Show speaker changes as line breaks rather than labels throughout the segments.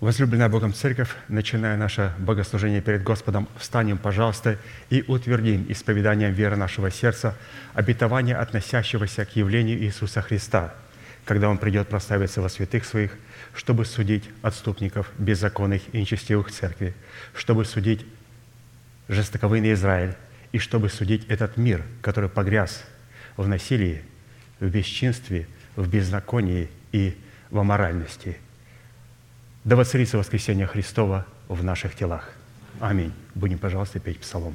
Возлюбленная Богом Церковь, начиная наше богослужение перед Господом, встанем, пожалуйста, и утвердим исповеданием веры нашего сердца обетование, относящегося к явлению Иисуса Христа, когда Он придет прославиться во святых Своих, чтобы судить отступников беззаконных и нечестивых церкви, чтобы судить жестоковыйный Израиль, и чтобы судить этот мир, который погряз в насилии, в бесчинстве, в беззаконии и в аморальности. Да воцарится воскресение Христова в наших телах. Аминь. Будем, пожалуйста, петь псалом.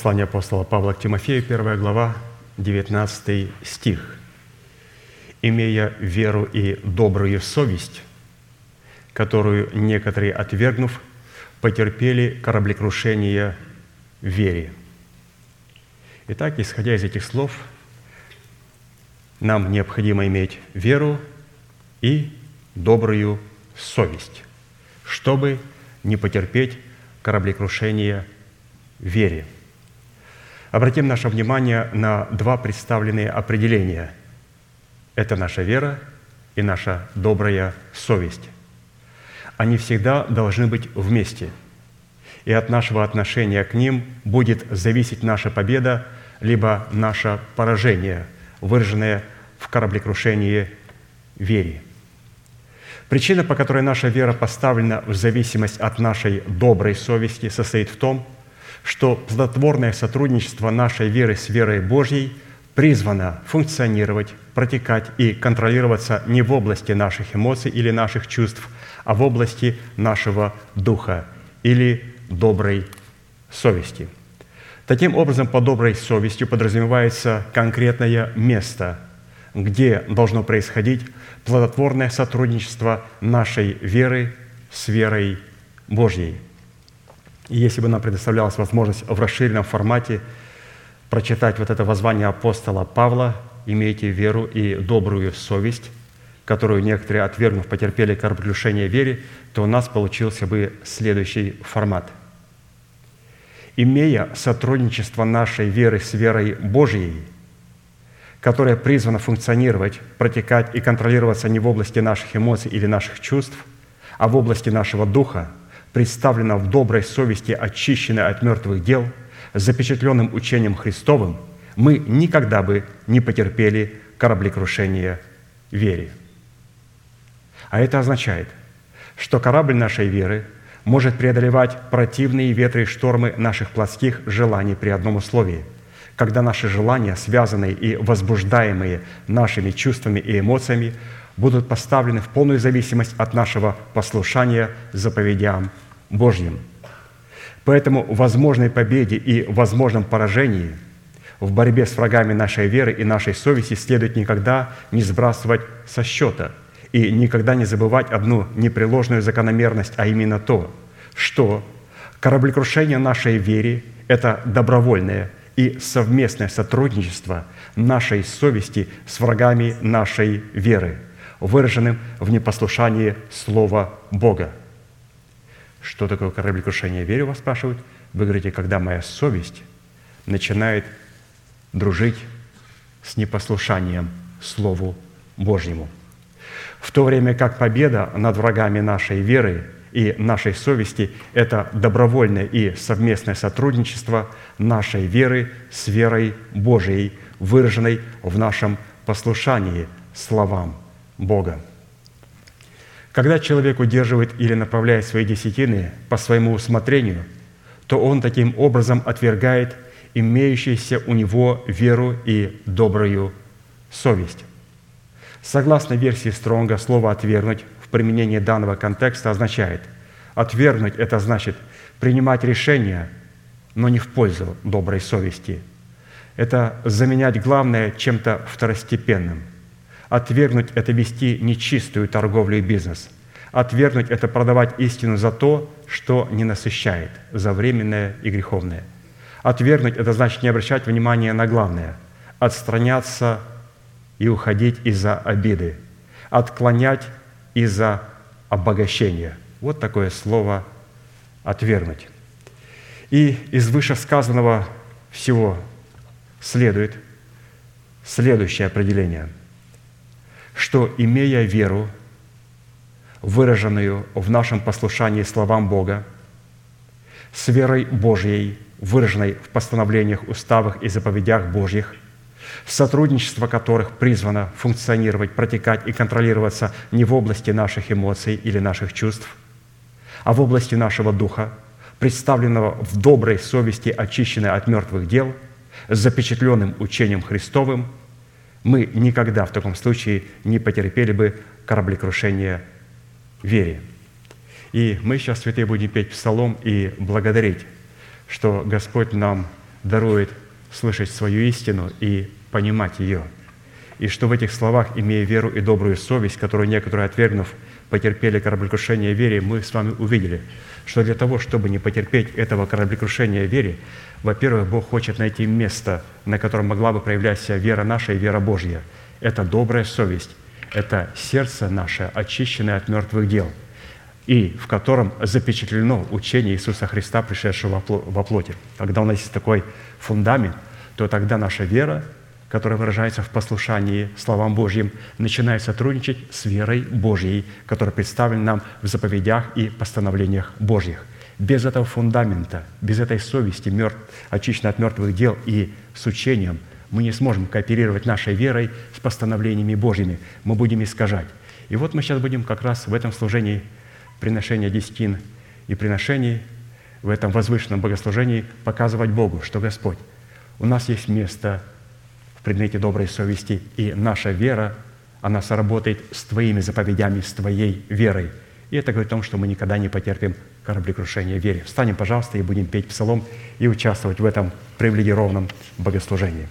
Послание апостола Павла к Тимофею, первая глава, 19 стих. «Имея веру и добрую совесть, которую некоторые, отвергнув, потерпели кораблекрушение вере». Итак, исходя из этих слов, нам необходимо иметь веру и добрую совесть, чтобы не потерпеть кораблекрушение вере. Обратим наше внимание на два представленные определения. Это наша вера и наша добрая совесть. Они всегда должны быть вместе. И от нашего отношения к ним будет зависеть наша победа, либо наше поражение, выраженное в кораблекрушении вере. Причина, по которой наша вера поставлена в зависимость от нашей доброй совести, состоит в том, что плодотворное сотрудничество нашей веры с верой Божьей призвано функционировать, протекать и контролироваться не в области наших эмоций или наших чувств, а в области нашего духа или доброй совести. Таким образом, по доброй совестью подразумевается конкретное место, где должно происходить плодотворное сотрудничество нашей веры с верой Божьей – и если бы нам предоставлялась возможность в расширенном формате прочитать вот это воззвание апостола Павла «Имейте веру и добрую совесть», которую некоторые, отвергнув, потерпели кораблекрушение вере, то у нас получился бы следующий формат. «Имея сотрудничество нашей веры с верой Божьей, которая призвана функционировать, протекать и контролироваться не в области наших эмоций или наших чувств, а в области нашего духа – представлена в доброй совести, очищенной от мертвых дел, запечатленным учением Христовым, мы никогда бы не потерпели кораблекрушения вере. А это означает, что корабль нашей веры может преодолевать противные ветры и штормы наших плотских желаний при одном условии – когда наши желания, связанные и возбуждаемые нашими чувствами и эмоциями, будут поставлены в полную зависимость от нашего послушания заповедям Божьим. Поэтому в возможной победе и возможном поражении в борьбе с врагами нашей веры и нашей совести следует никогда не сбрасывать со счета и никогда не забывать одну непреложную закономерность, а именно то, что кораблекрушение нашей вере – это добровольное и совместное сотрудничество нашей совести с врагами нашей веры – выраженным в непослушании Слова Бога. Что такое кораблекрушение веры, вас спрашивают? Вы говорите, когда моя совесть начинает дружить с непослушанием Слову Божьему. В то время как победа над врагами нашей веры и нашей совести – это добровольное и совместное сотрудничество нашей веры с верой Божией, выраженной в нашем послушании словам Бога. Когда человек удерживает или направляет свои десятины по своему усмотрению, то он таким образом отвергает имеющуюся у него веру и добрую совесть. Согласно версии Стронга, слово «отвергнуть» в применении данного контекста означает «отвергнуть» – это значит принимать решение, но не в пользу доброй совести. Это заменять главное чем-то второстепенным – Отвергнуть – это вести нечистую торговлю и бизнес. Отвергнуть – это продавать истину за то, что не насыщает, за временное и греховное. Отвергнуть – это значит не обращать внимания на главное, отстраняться и уходить из-за обиды, отклонять из-за обогащения. Вот такое слово «отвергнуть». И из вышесказанного всего следует следующее определение – что, имея веру, выраженную в нашем послушании словам Бога, с верой Божьей, выраженной в постановлениях, уставах и заповедях Божьих, сотрудничество которых призвано функционировать, протекать и контролироваться не в области наших эмоций или наших чувств, а в области нашего духа, представленного в доброй совести, очищенной от мертвых дел, запечатленным учением Христовым – мы никогда в таком случае не потерпели бы кораблекрушение вере. И мы сейчас, святые, будем петь псалом и благодарить, что Господь нам дарует слышать свою истину и понимать ее. И что в этих словах, имея веру и добрую совесть, которую некоторые, отвергнув, потерпели кораблекрушение вере, мы с вами увидели, что для того, чтобы не потерпеть этого кораблекрушения вере, во-первых, Бог хочет найти место, на котором могла бы проявлять себя вера наша и вера Божья. Это добрая совесть, это сердце наше, очищенное от мертвых дел, и в котором запечатлено учение Иисуса Христа, пришедшего во плоти. Когда у нас есть такой фундамент, то тогда наша вера которая выражается в послушании словам Божьим, начинает сотрудничать с верой Божьей, которая представлена нам в заповедях и постановлениях Божьих. Без этого фундамента, без этой совести, мертв, очищенной от мертвых дел и с учением, мы не сможем кооперировать нашей верой с постановлениями Божьими. Мы будем искажать. И вот мы сейчас будем как раз в этом служении приношения десятин и приношений, в этом возвышенном богослужении показывать Богу, что Господь, у нас есть место в предмете доброй совести, и наша вера, она сработает с Твоими заповедями, с Твоей верой. И это говорит о том, что мы никогда не потерпим кораблекрушение в вере. Встанем, пожалуйста, и будем петь псалом и участвовать в этом привилегированном богослужении.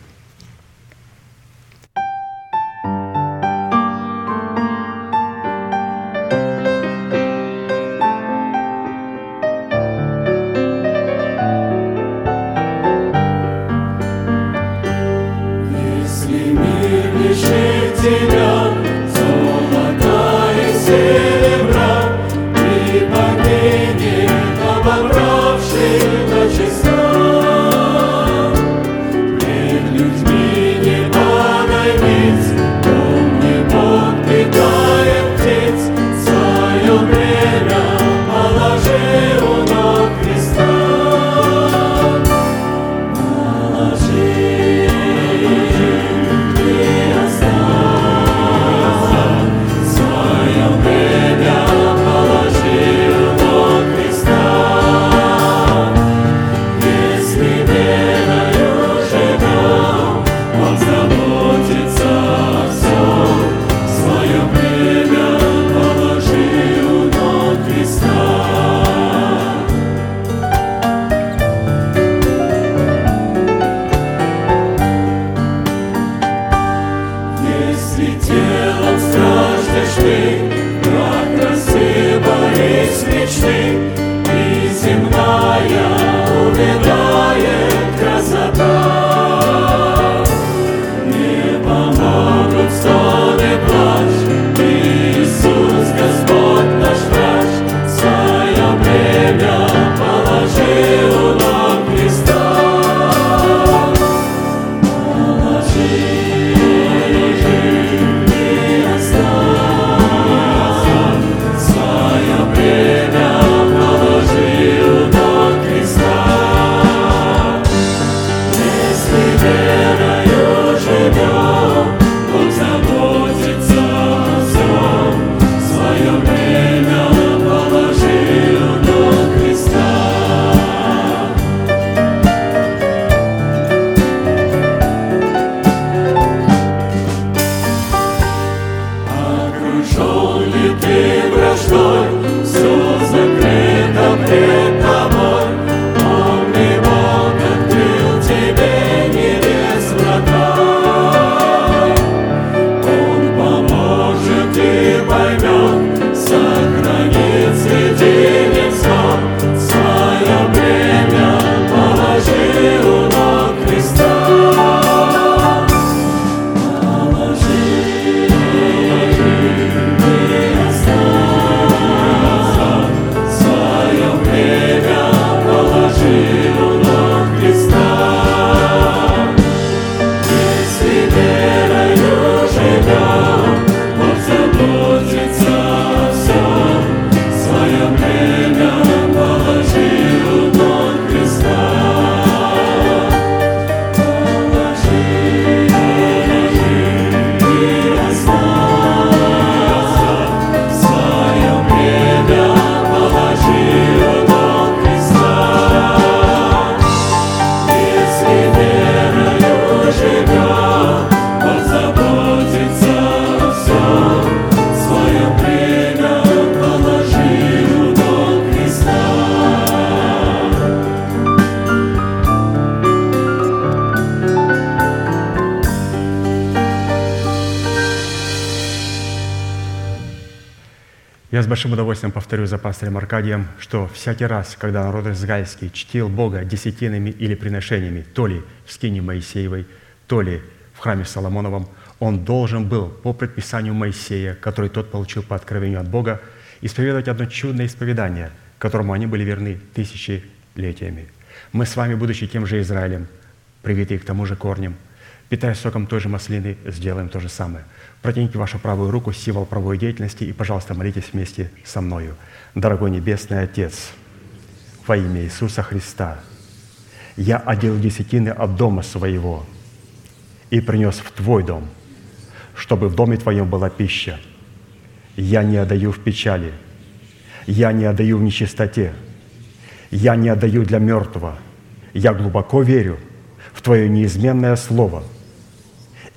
Удовольствием повторю за пастырем Аркадием, что всякий раз, когда народ израильский чтил Бога десятинами или приношениями, то ли в скине Моисеевой, то ли в храме Соломоновом, он должен был по предписанию Моисея, который тот получил по откровению от Бога, исповедовать одно чудное исповедание, которому они были верны тысячелетиями. Мы с вами, будучи тем же Израилем, привитые к тому же корням, питаясь соком той же маслины, сделаем то же самое – Протяните вашу правую руку, символ правой деятельности, и, пожалуйста, молитесь вместе со мною. Дорогой Небесный Отец, во имя Иисуса Христа, я одел десятины от дома своего и принес в Твой дом, чтобы в доме Твоем была пища. Я не отдаю в печали, я не отдаю в нечистоте, я не отдаю для мертвого. Я глубоко верю в Твое неизменное Слово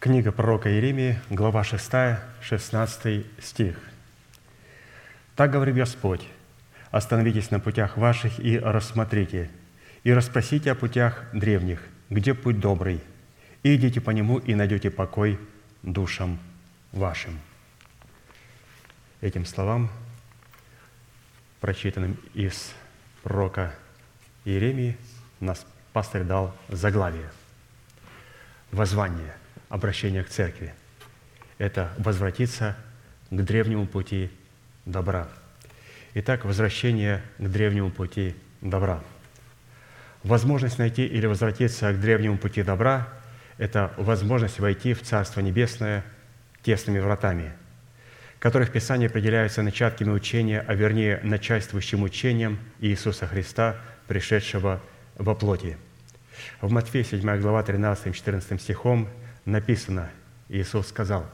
Книга пророка Иеремии, глава 6, 16 стих. «Так говорит Господь, остановитесь на путях ваших и рассмотрите, и расспросите о путях древних, где путь добрый, и идите по нему, и найдете покой душам вашим». Этим словам, прочитанным из пророка Иеремии, нас пастор дал заглавие. Воззвание, обращение к церкви – это возвратиться к древнему пути добра. Итак, возвращение к древнему пути добра. Возможность найти или возвратиться к древнему пути добра – это возможность войти в Царство Небесное тесными вратами, которые в Писании определяются начатками учения, а вернее начальствующим учением Иисуса Христа, пришедшего во плоти. В Матфея 7 глава 13-14 стихом написано, Иисус сказал,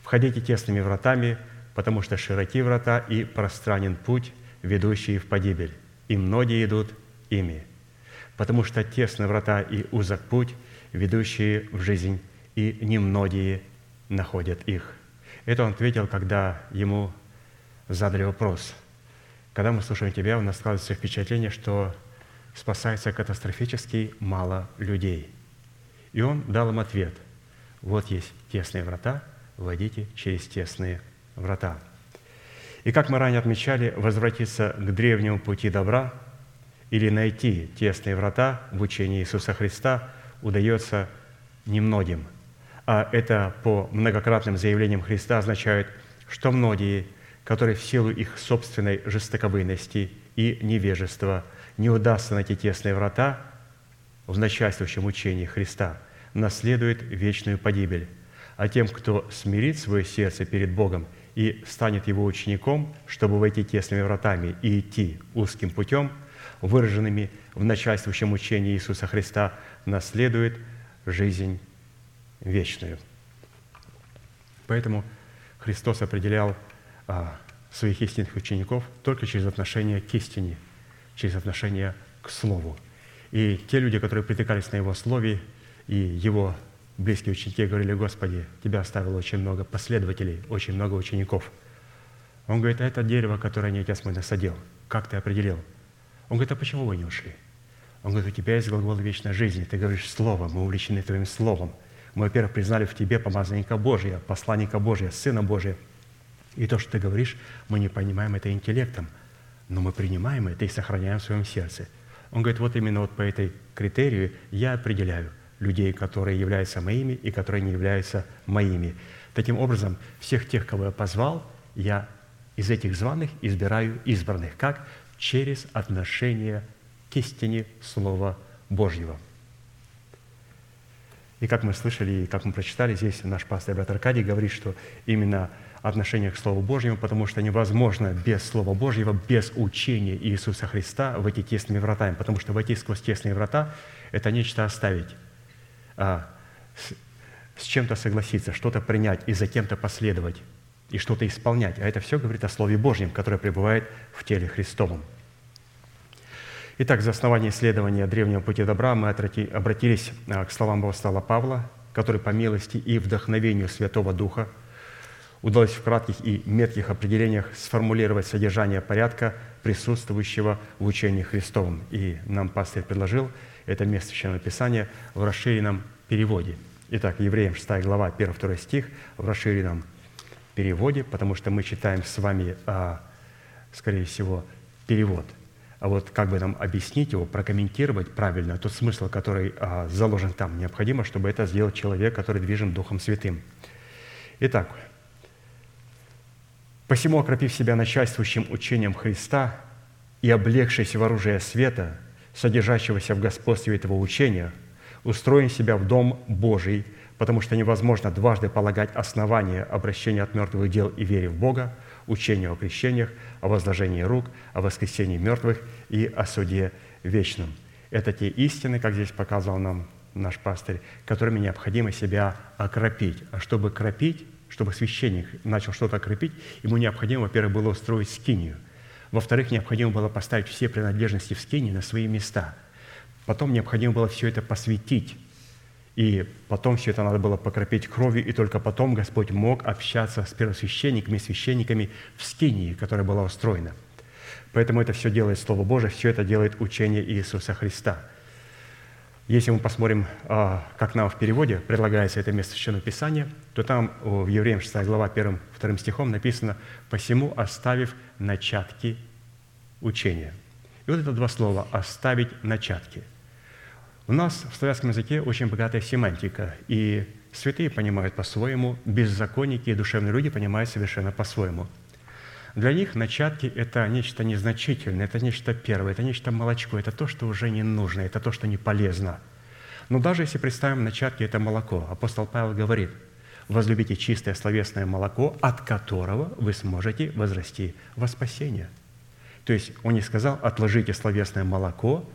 «Входите тесными вратами, потому что широки врата и пространен путь, ведущий в погибель, и многие идут ими. Потому что тесны врата и узок путь, ведущие в жизнь, и немногие находят их». Это он ответил, когда ему задали вопрос. Когда мы слушаем тебя, у нас складывается впечатление, что спасается катастрофически мало людей. И он дал им ответ. Вот есть тесные врата, войдите через тесные врата. И как мы ранее отмечали, возвратиться к древнему пути добра или найти тесные врата в учении Иисуса Христа удается немногим. А это по многократным заявлениям Христа означает, что многие, которые в силу их собственной жестоковыйности и невежества – не удастся найти тесные врата в начальствующем учении Христа, наследует вечную погибель. А тем, кто смирит свое сердце перед Богом и станет Его учеником, чтобы войти тесными вратами и идти узким путем, выраженными в начальствующем учении Иисуса Христа, наследует жизнь вечную. Поэтому Христос определял а, своих истинных учеников только через отношение к истине – через отношение к Слову. И те люди, которые притыкались на Его Слове, и Его близкие ученики говорили, «Господи, Тебя оставило очень много последователей, очень много учеников». Он говорит, а это дерево, которое не отец мой насадил. Как ты определил? Он говорит, а почему вы не ушли? Он говорит, у тебя есть глагол вечной жизни. Ты говоришь Слово, мы увлечены Твоим Словом. Мы, во-первых, признали в Тебе помазанника Божия, посланника Божия, Сына Божия. И то, что Ты говоришь, мы не понимаем это интеллектом – но мы принимаем это и сохраняем в своем сердце. Он говорит, вот именно вот по этой критерию я определяю людей, которые являются моими и которые не являются моими. Таким образом, всех тех, кого я позвал, я из этих званых избираю избранных. Как? Через отношение к истине Слова Божьего. И как мы слышали, и как мы прочитали, здесь наш пастор брат Аркадий говорит, что именно отношение к Слову Божьему, потому что невозможно без Слова Божьего, без учения Иисуса Христа войти тесными вратами, потому что войти сквозь тесные врата – это нечто оставить, с, с чем-то согласиться, что-то принять и за кем-то последовать, и что-то исполнять. А это все говорит о Слове Божьем, которое пребывает в теле Христовом. Итак, за основание исследования древнего пути добра мы обратились а, к словам апостола Павла, который по милости и вдохновению Святого Духа – удалось в кратких и метких определениях сформулировать содержание порядка, присутствующего в учении Христовом. И нам пастор предложил это место Священного Писания в расширенном переводе. Итак, Евреям 6 глава, 1-2 стих в расширенном переводе, потому что мы читаем с вами, а, скорее всего, перевод. А вот как бы нам объяснить его, прокомментировать правильно тот смысл, который а, заложен там, необходимо, чтобы это сделал человек, который движим Духом Святым. Итак, Посему, окропив себя начальствующим учением Христа и облегшись в оружие света, содержащегося в господстве этого учения, устроим себя в Дом Божий, потому что невозможно дважды полагать основания обращения от мертвых дел и вере в Бога, учению о крещениях, о возложении рук, о воскресении мертвых и о суде вечном. Это те истины, как здесь показал нам наш пастырь, которыми необходимо себя окропить. А чтобы кропить, чтобы священник начал что-то крепить, ему необходимо, во-первых, было устроить скинию. Во-вторых, необходимо было поставить все принадлежности в скинии на свои места. Потом необходимо было все это посвятить. И потом все это надо было покропить кровью, и только потом Господь мог общаться с первосвященниками, священниками в скинии, которая была устроена. Поэтому это все делает Слово Божие, все это делает учение Иисуса Христа. Если мы посмотрим, а, как нам в переводе предлагается это место Священного Писания, то там в Евреям 6 глава 1-2 стихом написано «посему оставив начатки учения». И вот это два слова «оставить начатки». У нас в славянском языке очень богатая семантика, и святые понимают по-своему, беззаконники и душевные люди понимают совершенно по-своему. Для них начатки – это нечто незначительное, это нечто первое, это нечто молочко, это то, что уже не нужно, это то, что не полезно. Но даже если представим начатки – это молоко, апостол Павел говорит, возлюбите чистое словесное молоко, от которого вы сможете возрасти во спасение. То есть он не сказал, отложите словесное молоко,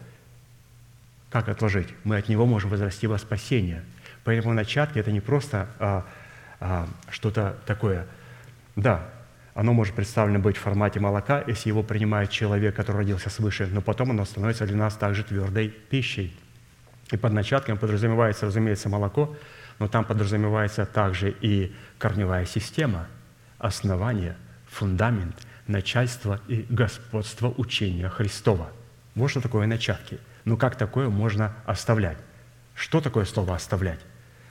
как отложить? Мы от него можем возрасти во спасение. Поэтому начатки – это не просто а, а, что-то такое. Да, оно может представлено быть в формате молока, если его принимает человек, который родился свыше, но потом оно становится для нас также твердой пищей. И под начатком подразумевается, разумеется, молоко, но там подразумевается также и корневая система, основание, фундамент, начальство и господство учения Христова. Вот что такое начатки. Ну как такое можно оставлять? Что такое слово «оставлять»?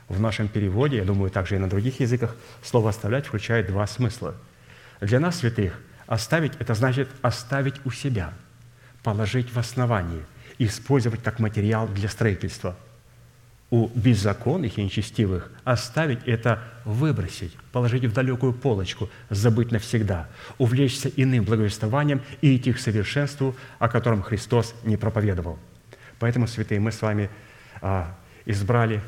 В нашем переводе, я думаю, также и на других языках, слово «оставлять» включает два смысла – для нас, святых, оставить – это значит оставить у себя, положить в основании, использовать как материал для строительства. У беззаконных и нечестивых оставить – это выбросить, положить в далекую полочку, забыть навсегда, увлечься иным благовествованием и идти к совершенству, о котором Христос не проповедовал. Поэтому, святые, мы с вами а, избрали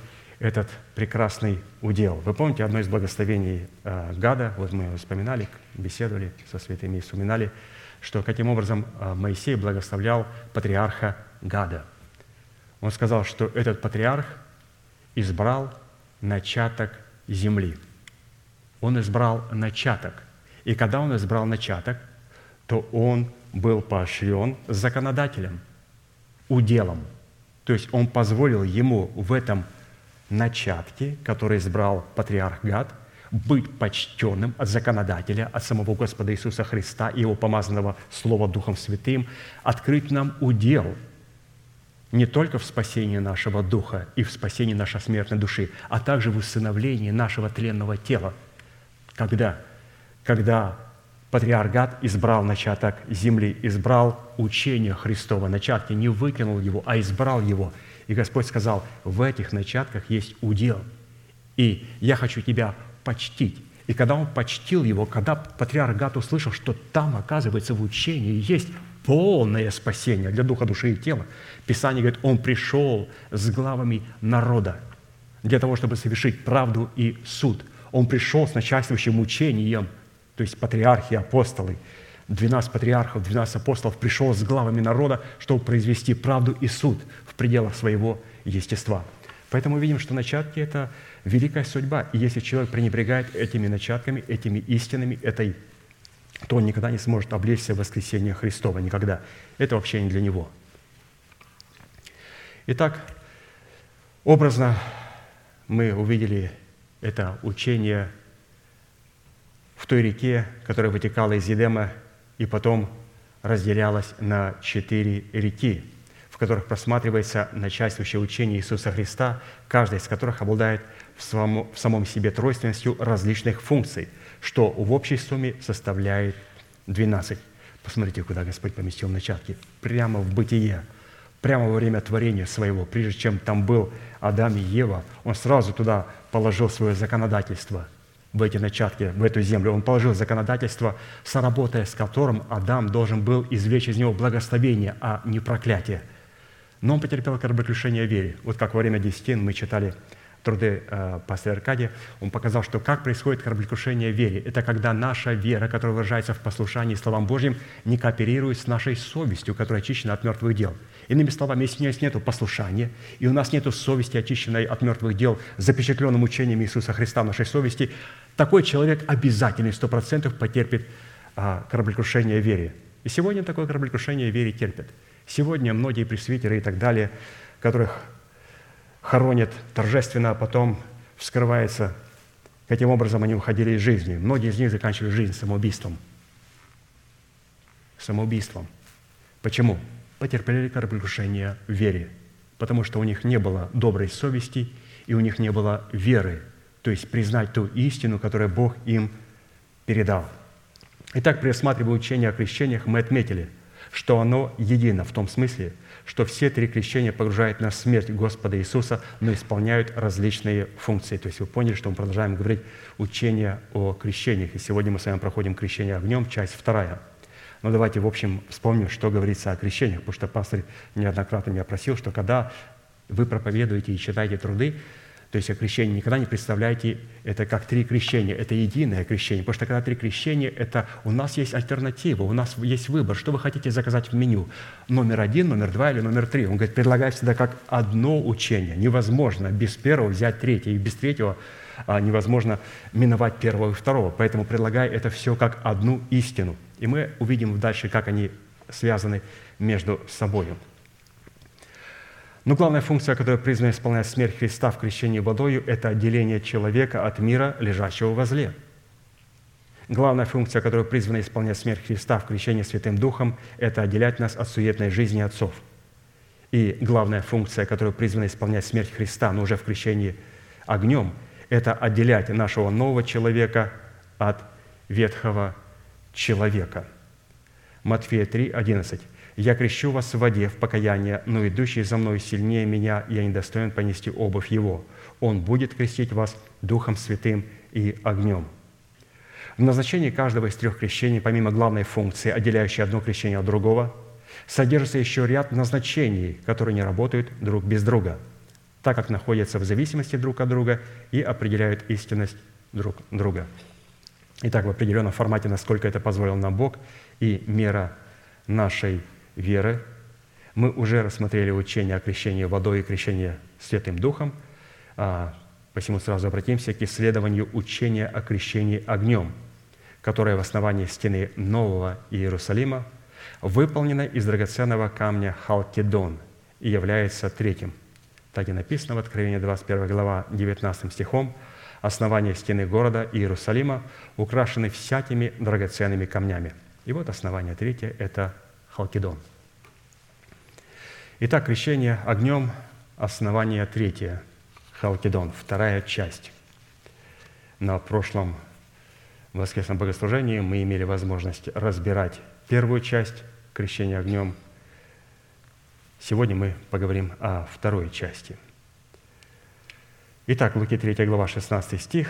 этот прекрасный удел. Вы помните одно из благословений э, Гада, вот мы вспоминали, беседовали со святыми и вспоминали, что каким образом э, Моисей благословлял патриарха Гада. Он сказал, что этот патриарх избрал начаток земли. Он избрал начаток. И когда он избрал начаток, то он был поощрен законодателем, уделом. То есть он позволил ему в этом начатки, которые избрал патриарх Гад, быть почтенным от законодателя, от самого Господа Иисуса Христа и Его помазанного Слова Духом Святым, открыть нам удел не только в спасении нашего духа и в спасении нашей смертной души, а также в усыновлении нашего тленного тела. Когда? Когда патриарх Гад избрал начаток земли, избрал учение Христова, начатки, не выкинул его, а избрал его – и Господь сказал, в этих начатках есть удел, и я хочу тебя почтить. И когда он почтил его, когда патриарх Гат услышал, что там, оказывается, в учении есть полное спасение для духа, души и тела, Писание говорит, он пришел с главами народа для того, чтобы совершить правду и суд. Он пришел с начальствующим учением, то есть патриархи, апостолы, 12 патриархов, 12 апостолов пришел с главами народа, чтобы произвести правду и суд в пределах своего естества. Поэтому видим, что начатки – это великая судьба. И если человек пренебрегает этими начатками, этими истинами, этой, то он никогда не сможет облечься в воскресение Христова. Никогда. Это вообще не для него. Итак, образно мы увидели это учение в той реке, которая вытекала из Едема и потом разделялась на четыре реки, в которых просматривается начальствующее учение Иисуса Христа, каждая из которых обладает в самом, в самом себе тройственностью различных функций, что в общей сумме составляет 12. Посмотрите, куда Господь поместил начатки. Прямо в бытие, прямо во время творения своего, прежде чем там был Адам и Ева, Он сразу туда положил свое законодательство – в эти начатки, в эту землю. Он положил законодательство, соработая с которым Адам должен был извлечь из него благословение, а не проклятие. Но он потерпел кораблекрушение вере. Вот как во время десятин мы читали труды э, пастора Аркадия, он показал, что как происходит кораблекрушение вере. Это когда наша вера, которая выражается в послушании словам Божьим, не кооперирует с нашей совестью, которая очищена от мертвых дел. Иными словами, если у нас нет послушания, и у нас нет совести, очищенной от мертвых дел, запечатленным учением Иисуса Христа в нашей совести, такой человек обязательно, сто процентов потерпит а, кораблекрушение вере. И сегодня такое кораблекрушение вере терпят. Сегодня многие пресвитеры и так далее, которых хоронят торжественно, а потом вскрывается, каким образом они уходили из жизни. Многие из них заканчивали жизнь самоубийством. Самоубийством. Почему? Потерпели кораблекрушение в вере. потому что у них не было доброй совести и у них не было веры, то есть признать ту истину, которую Бог им передал. Итак, при рассматривая учение о крещениях, мы отметили, что оно едино в том смысле, что все три крещения погружают нас в смерть Господа Иисуса, но исполняют различные функции. То есть вы поняли, что мы продолжаем говорить учение о крещениях. И сегодня мы с вами проходим крещение огнем, часть вторая. Но давайте, в общем, вспомним, что говорится о крещениях, потому что пастор неоднократно меня просил, что когда вы проповедуете и читаете труды, то есть о крещении никогда не представляете это как три крещения, это единое крещение. Потому что когда три крещения, это у нас есть альтернатива, у нас есть выбор, что вы хотите заказать в меню. Номер один, номер два или номер три. Он говорит, предлагает всегда как одно учение. Невозможно без первого взять третье, и без третьего а, невозможно миновать первого и второго. Поэтому предлагай это все как одну истину. И мы увидим дальше, как они связаны между собой. Но главная функция, которая призвана исполнять смерть Христа в крещении водою, это отделение человека от мира, лежащего во зле. Главная функция, которая призвана исполнять смерть Христа в крещении Святым Духом, это отделять нас от суетной жизни отцов. И главная функция, которая призвана исполнять смерть Христа, но уже в крещении огнем, это отделять нашего нового человека от ветхого человека. Матфея 3, 11. Я крещу вас в воде в покаяние, но идущий за мной сильнее меня, я недостоин понести обувь его. Он будет крестить вас Духом Святым и огнем». В назначении каждого из трех крещений, помимо главной функции, отделяющей одно крещение от другого, содержится еще ряд назначений, которые не работают друг без друга, так как находятся в зависимости друг от друга и определяют истинность друг друга. Итак, в определенном формате, насколько это позволил нам Бог, и мера нашей веры. Мы уже рассмотрели учение о крещении водой и крещении Святым Духом, а, посему сразу обратимся к исследованию учения о крещении огнем, которое в основании стены Нового Иерусалима выполнено из драгоценного камня Халкидон и является третьим. Так и написано в Откровении 21 глава 19 стихом, «Основание стены города Иерусалима украшены всякими драгоценными камнями». И вот основание третье – это Халкидон. Итак, крещение огнем, основание третье, Халкидон, вторая часть. На прошлом воскресном богослужении мы имели возможность разбирать первую часть крещения огнем. Сегодня мы поговорим о второй части. Итак, Луки 3 глава 16 стих.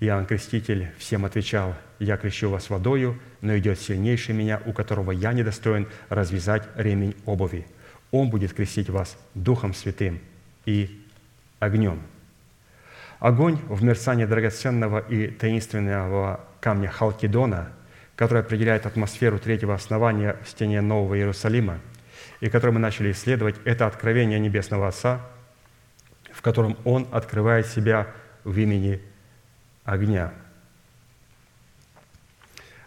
Иоанн Креститель всем отвечал, «Я крещу вас водою, но идет сильнейший меня, у которого я недостоин развязать ремень обуви. Он будет крестить вас Духом Святым и огнем». Огонь в мерцании драгоценного и таинственного камня Халкидона, который определяет атмосферу третьего основания в стене Нового Иерусалима, и который мы начали исследовать, это откровение Небесного Отца, в котором Он открывает себя в имени огня.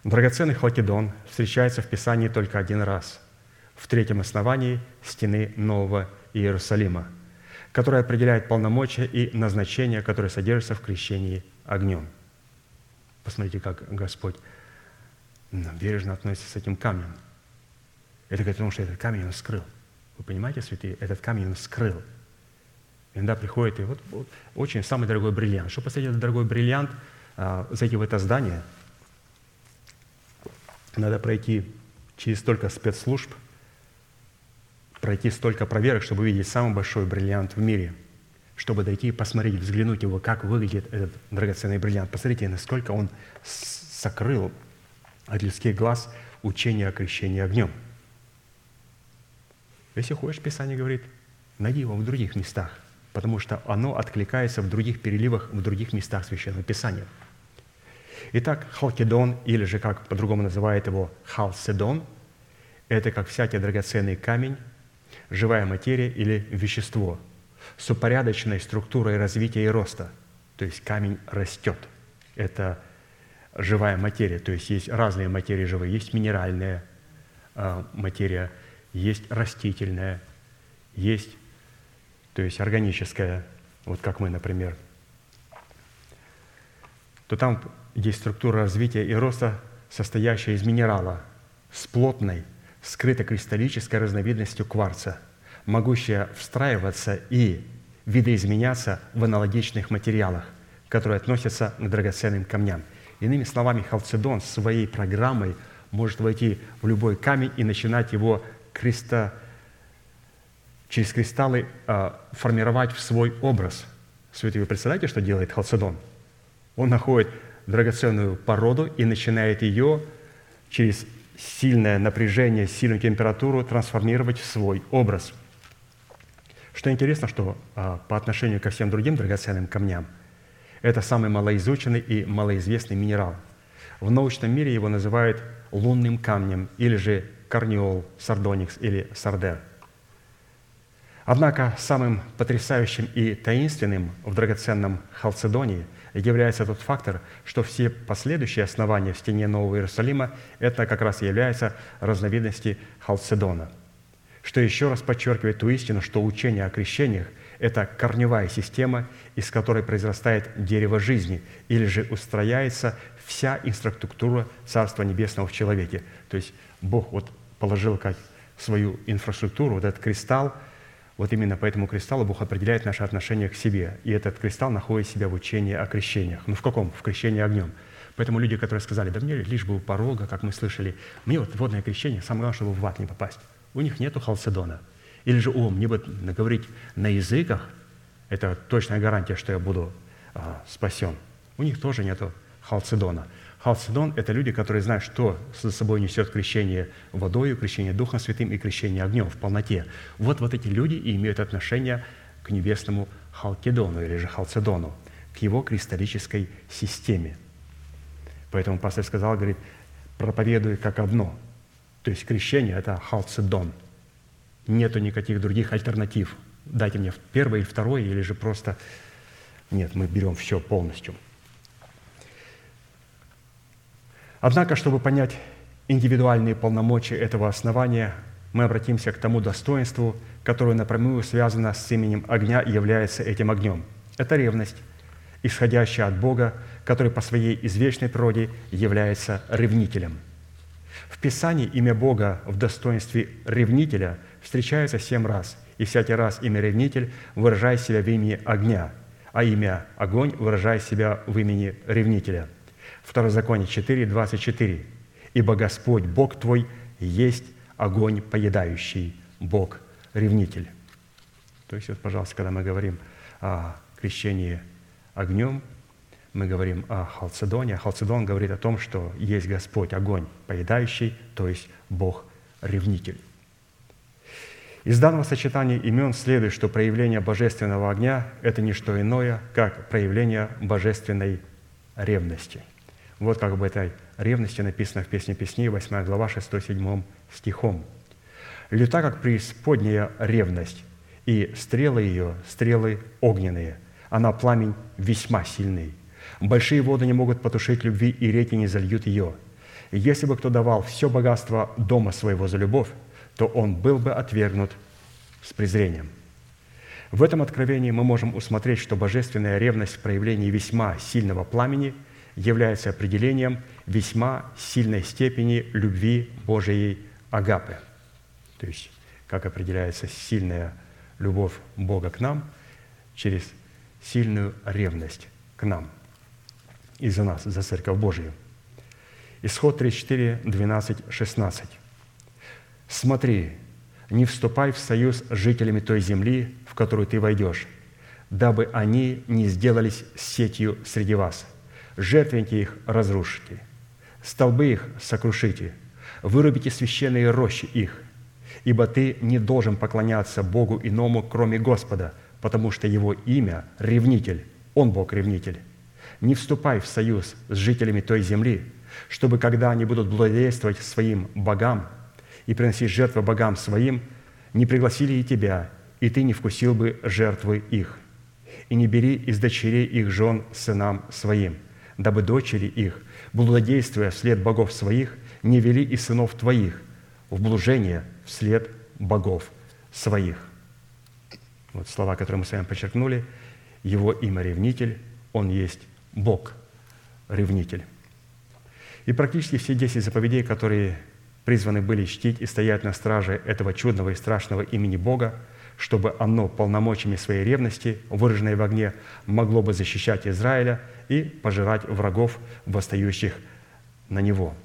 Драгоценный хлакедон встречается в Писании только один раз, в третьем основании стены Нового Иерусалима, которое определяет полномочия и назначение, которое содержится в крещении огнем. Посмотрите, как Господь бережно относится с этим камнем. Это говорит о том, что этот камень Он скрыл. Вы понимаете, святые? Этот камень Он скрыл – Иногда приходит и вот, вот очень самый дорогой бриллиант. Чтобы посмотреть этот дорогой бриллиант, а, зайти в это здание, надо пройти через столько спецслужб, пройти столько проверок, чтобы увидеть самый большой бриллиант в мире, чтобы дойти и посмотреть, взглянуть его, как выглядит этот драгоценный бриллиант. Посмотрите, насколько он сокрыл от людских глаз учение о крещении огнем. Если хочешь, Писание говорит, найди его в других местах – потому что оно откликается в других переливах, в других местах Священного Писания. Итак, халкидон, или же, как по-другому называют его, халседон, это как всякий драгоценный камень, живая материя или вещество с упорядоченной структурой развития и роста. То есть камень растет. Это живая материя. То есть есть разные материи живые. Есть минеральная э, материя, есть растительная, есть то есть органическое, вот как мы, например, то там есть структура развития и роста, состоящая из минерала с плотной, скрыто-кристаллической разновидностью кварца, могущая встраиваться и видоизменяться в аналогичных материалах, которые относятся к драгоценным камням. Иными словами, халцедон своей программой может войти в любой камень и начинать его креста, через кристаллы э, формировать в свой образ. Святые, вы представляете, что делает халцедон? Он находит драгоценную породу и начинает ее через сильное напряжение, сильную температуру трансформировать в свой образ. Что интересно, что а, по отношению ко всем другим драгоценным камням, это самый малоизученный и малоизвестный минерал. В научном мире его называют лунным камнем или же корнеол, сардоникс или сардер. Однако самым потрясающим и таинственным в драгоценном халцедоне – является тот фактор, что все последующие основания в стене Нового Иерусалима – это как раз являются разновидности халцедона, что еще раз подчеркивает ту истину, что учение о крещениях – это корневая система, из которой произрастает дерево жизни, или же устрояется вся инфраструктура Царства Небесного в человеке. То есть Бог вот положил как свою инфраструктуру, вот этот кристалл, вот именно по этому кристаллу Бог определяет наше отношение к себе. И этот кристалл находит себя в учении о крещениях. Ну в каком? В крещении огнем. Поэтому люди, которые сказали, да мне лишь бы у порога, как мы слышали, мне вот водное крещение, самое главное, чтобы в ад не попасть. У них нету халцедона. Или же, о, мне бы говорить на языках, это точная гарантия, что я буду а, спасен. У них тоже нету халцедона. Халцедон – это люди, которые знают, что за собой несет крещение водою, крещение Духом Святым и крещение огнем в полноте. Вот, вот эти люди и имеют отношение к небесному Халкедону или же Халцедону, к его кристаллической системе. Поэтому пастор сказал, говорит, проповедуй как одно. То есть крещение – это Халцедон. Нету никаких других альтернатив. Дайте мне первое и второе, или же просто нет, мы берем все полностью – Однако, чтобы понять индивидуальные полномочия этого основания, мы обратимся к тому достоинству, которое напрямую связано с именем огня и является этим огнем. Это ревность, исходящая от Бога, который по своей извечной природе является ревнителем. В Писании имя Бога в достоинстве ревнителя встречается семь раз, и всякий раз имя ревнитель выражает себя в имени огня, а имя огонь выражает себя в имени ревнителя – Второзаконие 4, 24. «Ибо Господь, Бог твой, есть огонь поедающий, Бог ревнитель». То есть, вот, пожалуйста, когда мы говорим о крещении огнем, мы говорим о Халцедоне. А Халцедон говорит о том, что есть Господь, огонь поедающий, то есть Бог ревнитель. Из данного сочетания имен следует, что проявление божественного огня – это не что иное, как проявление божественной ревности – вот как об этой ревности написано в Песне Песней, 8 глава, 6-7 стихом. «Люта, как преисподняя ревность, и стрелы ее – стрелы огненные, она пламень весьма сильный. Большие воды не могут потушить любви, и реки не зальют ее. Если бы кто давал все богатство дома своего за любовь, то он был бы отвергнут с презрением». В этом откровении мы можем усмотреть, что божественная ревность в проявлении весьма сильного пламени – является определением весьма сильной степени любви Божией агапы. То есть, как определяется сильная любовь Бога к нам через сильную ревность к нам и за нас, за Церковь Божию. Исход 34, 12, 16. «Смотри, не вступай в союз с жителями той земли, в которую ты войдешь, дабы они не сделались сетью среди вас, жертвенники их разрушите, столбы их сокрушите, вырубите священные рощи их, ибо ты не должен поклоняться Богу иному, кроме Господа, потому что Его имя – ревнитель, Он Бог-ревнитель. Не вступай в союз с жителями той земли, чтобы, когда они будут благодействовать своим богам и приносить жертвы богам своим, не пригласили и тебя, и ты не вкусил бы жертвы их. И не бери из дочерей их жен сынам своим – дабы дочери их, блудодействуя вслед богов своих, не вели и сынов твоих в блужение вслед богов своих». Вот слова, которые мы с вами подчеркнули. Его имя ревнитель, он есть Бог, ревнитель. И практически все 10 заповедей, которые призваны были чтить и стоять на страже этого чудного и страшного имени Бога, чтобы оно полномочиями своей ревности, выраженной в огне, могло бы защищать Израиля и пожирать врагов, восстающих на него».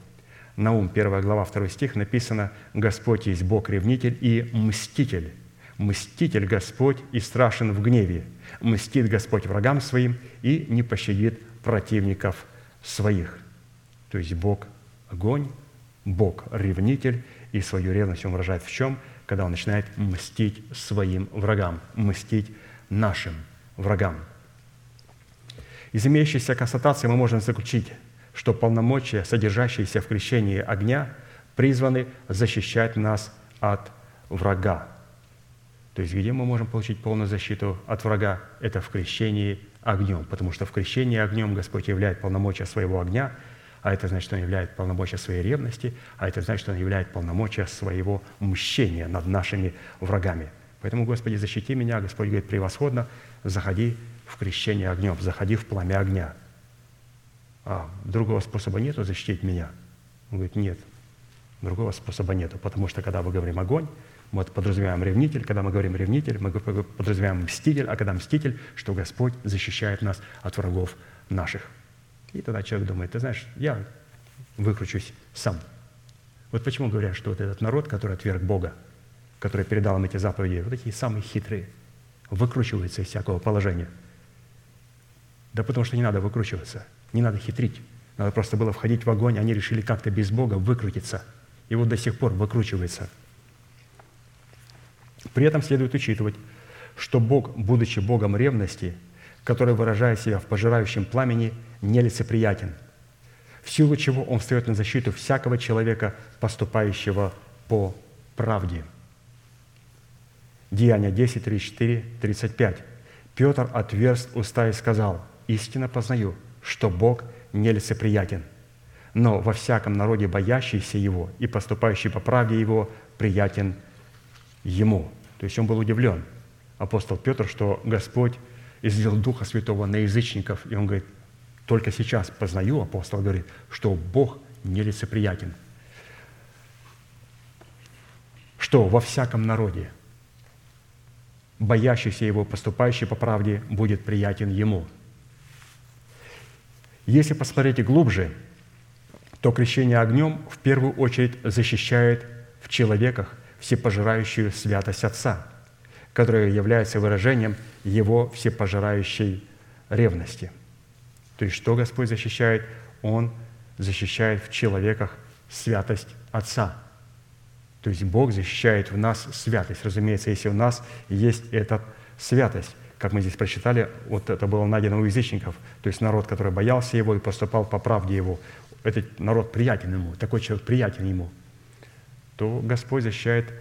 Наум, 1 глава, 2 стих написано «Господь есть Бог-ревнитель и мститель, Мститель Господь и страшен в гневе. Мстит Господь врагам своим и не пощадит противников своих. То есть Бог – огонь, Бог – ревнитель, и свою ревность Он выражает в чем? Когда Он начинает мстить своим врагам, мстить нашим врагам. Из имеющейся констатации мы можем заключить, что полномочия, содержащиеся в крещении огня, призваны защищать нас от врага. То есть где мы можем получить полную защиту от врага? Это в крещении огнем, потому что в крещении огнем Господь являет полномочия своего огня, а это значит, что Он являет полномочия своей ревности, а это значит, что Он являет полномочия своего мщения над нашими врагами. Поэтому, Господи, защити меня, Господь говорит, превосходно, заходи в крещение огнем, заходи в пламя огня. А другого способа нету защитить меня? Он говорит, нет, другого способа нету, потому что когда мы говорим огонь, мы подразумеваем ревнитель. Когда мы говорим ревнитель, мы подразумеваем мститель. А когда мститель, что Господь защищает нас от врагов наших. И тогда человек думает, ты знаешь, я выкручусь сам. Вот почему говорят, что вот этот народ, который отверг Бога, который передал им эти заповеди, вот такие самые хитрые, выкручиваются из всякого положения. Да потому что не надо выкручиваться, не надо хитрить. Надо просто было входить в огонь, они решили как-то без Бога выкрутиться. И вот до сих пор выкручивается – при этом следует учитывать, что Бог, будучи Богом ревности, который выражает себя в пожирающем пламени, нелицеприятен, в силу чего Он встает на защиту всякого человека, поступающего по правде. Деяния 10, 34, 35. Петр отверст уста и сказал, «Истинно познаю, что Бог нелицеприятен, но во всяком народе боящийся Его и поступающий по правде Его приятен Ему». То есть он был удивлен, апостол Петр, что Господь излил Духа Святого на язычников. И он говорит, только сейчас познаю, апостол говорит, что Бог нелицеприятен. Что во всяком народе, боящийся Его, поступающий по правде, будет приятен Ему. Если посмотреть глубже, то крещение огнем в первую очередь защищает в человеках всепожирающую святость Отца, которая является выражением Его всепожирающей ревности. То есть что Господь защищает? Он защищает в человеках святость Отца. То есть Бог защищает в нас святость. Разумеется, если у нас есть эта святость, как мы здесь прочитали, вот это было найдено у язычников, то есть народ, который боялся Его и поступал по правде Его. Этот народ приятен Ему, такой человек приятен Ему – то Господь защищает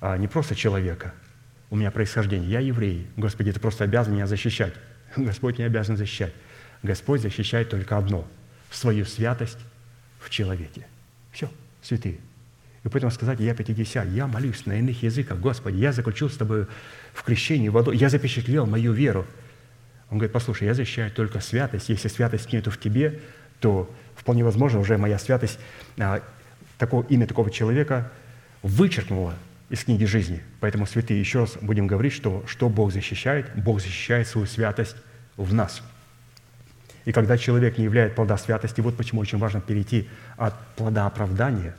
а, не просто человека. У меня происхождение, я еврей. Господи, ты просто обязан меня защищать. Господь не обязан защищать. Господь защищает только одно – свою святость в человеке. Все, святые. И поэтому сказать, я пятидесят, я молюсь на иных языках, Господи, я заключил с тобой в крещении водой, я запечатлел мою веру. Он говорит, послушай, я защищаю только святость. Если святость нету в тебе, то вполне возможно уже моя святость, а, такого, имя такого человека вычеркнула из книги жизни. Поэтому, святые, еще раз будем говорить, что, что Бог защищает? Бог защищает свою святость в нас. И когда человек не являет плода святости, вот почему очень важно перейти от плода оправдания,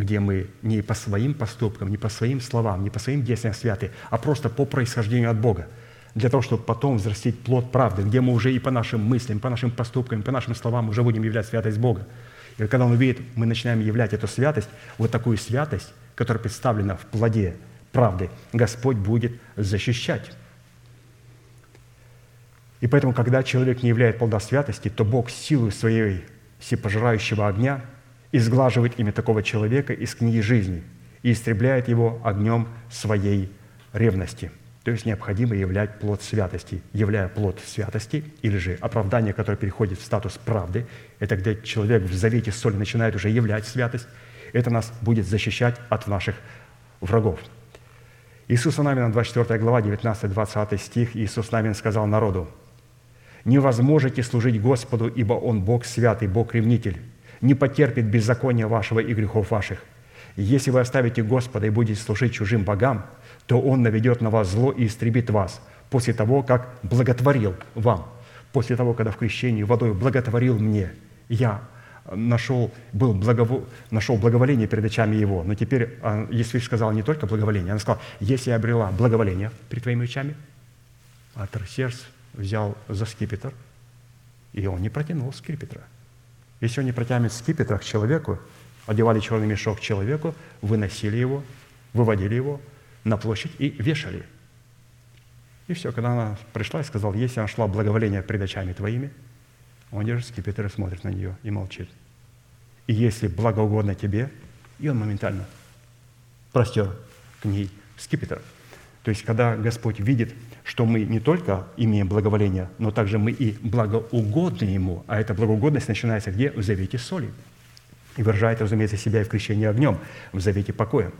где мы не по своим поступкам, не по своим словам, не по своим действиям святы, а просто по происхождению от Бога, для того, чтобы потом взрастить плод правды, где мы уже и по нашим мыслям, по нашим поступкам, по нашим словам уже будем являть святость Бога. И когда Он увидит, мы начинаем являть эту святость, вот такую святость, которая представлена в плоде правды, Господь будет защищать. И поэтому, когда человек не являет плода святости, то Бог силой своей всепожирающего огня изглаживает имя такого человека из книги жизни и истребляет его огнем своей ревности – то есть необходимо являть плод святости. Являя плод святости, или же оправдание, которое переходит в статус правды, это когда человек в завете соли начинает уже являть святость, это нас будет защищать от наших врагов. Иисус Навин, 24 глава, 19-20 стих, Иисус Навин сказал народу, «Не возможете служить Господу, ибо Он Бог святый, Бог ревнитель, не потерпит беззакония вашего и грехов ваших. Если вы оставите Господа и будете служить чужим богам, то Он наведет на вас зло и истребит вас после того, как благотворил вам, после того, когда в крещении водой благотворил мне. Я нашел, был благово, нашел благоволение перед очами Его. Но теперь а, Есвиш сказал не только благоволение, она сказала, если я обрела благоволение перед твоими очами, а Тарсерс взял за скипетр, и он не протянул скипетра. Если он не протянет скипетр к человеку, одевали черный мешок человеку, выносили его, выводили его на площадь и вешали. И все, когда она пришла и сказала, если она шла благоволение пред очами твоими, он держит скипетр и смотрит на нее и молчит. И если благоугодно тебе, и он моментально простер к ней скипетр. То есть, когда Господь видит, что мы не только имеем благоволение, но также мы и благоугодны Ему, а эта благоугодность начинается где? В завете соли. И выражает, разумеется, себя и в крещении огнем, в завете покоя.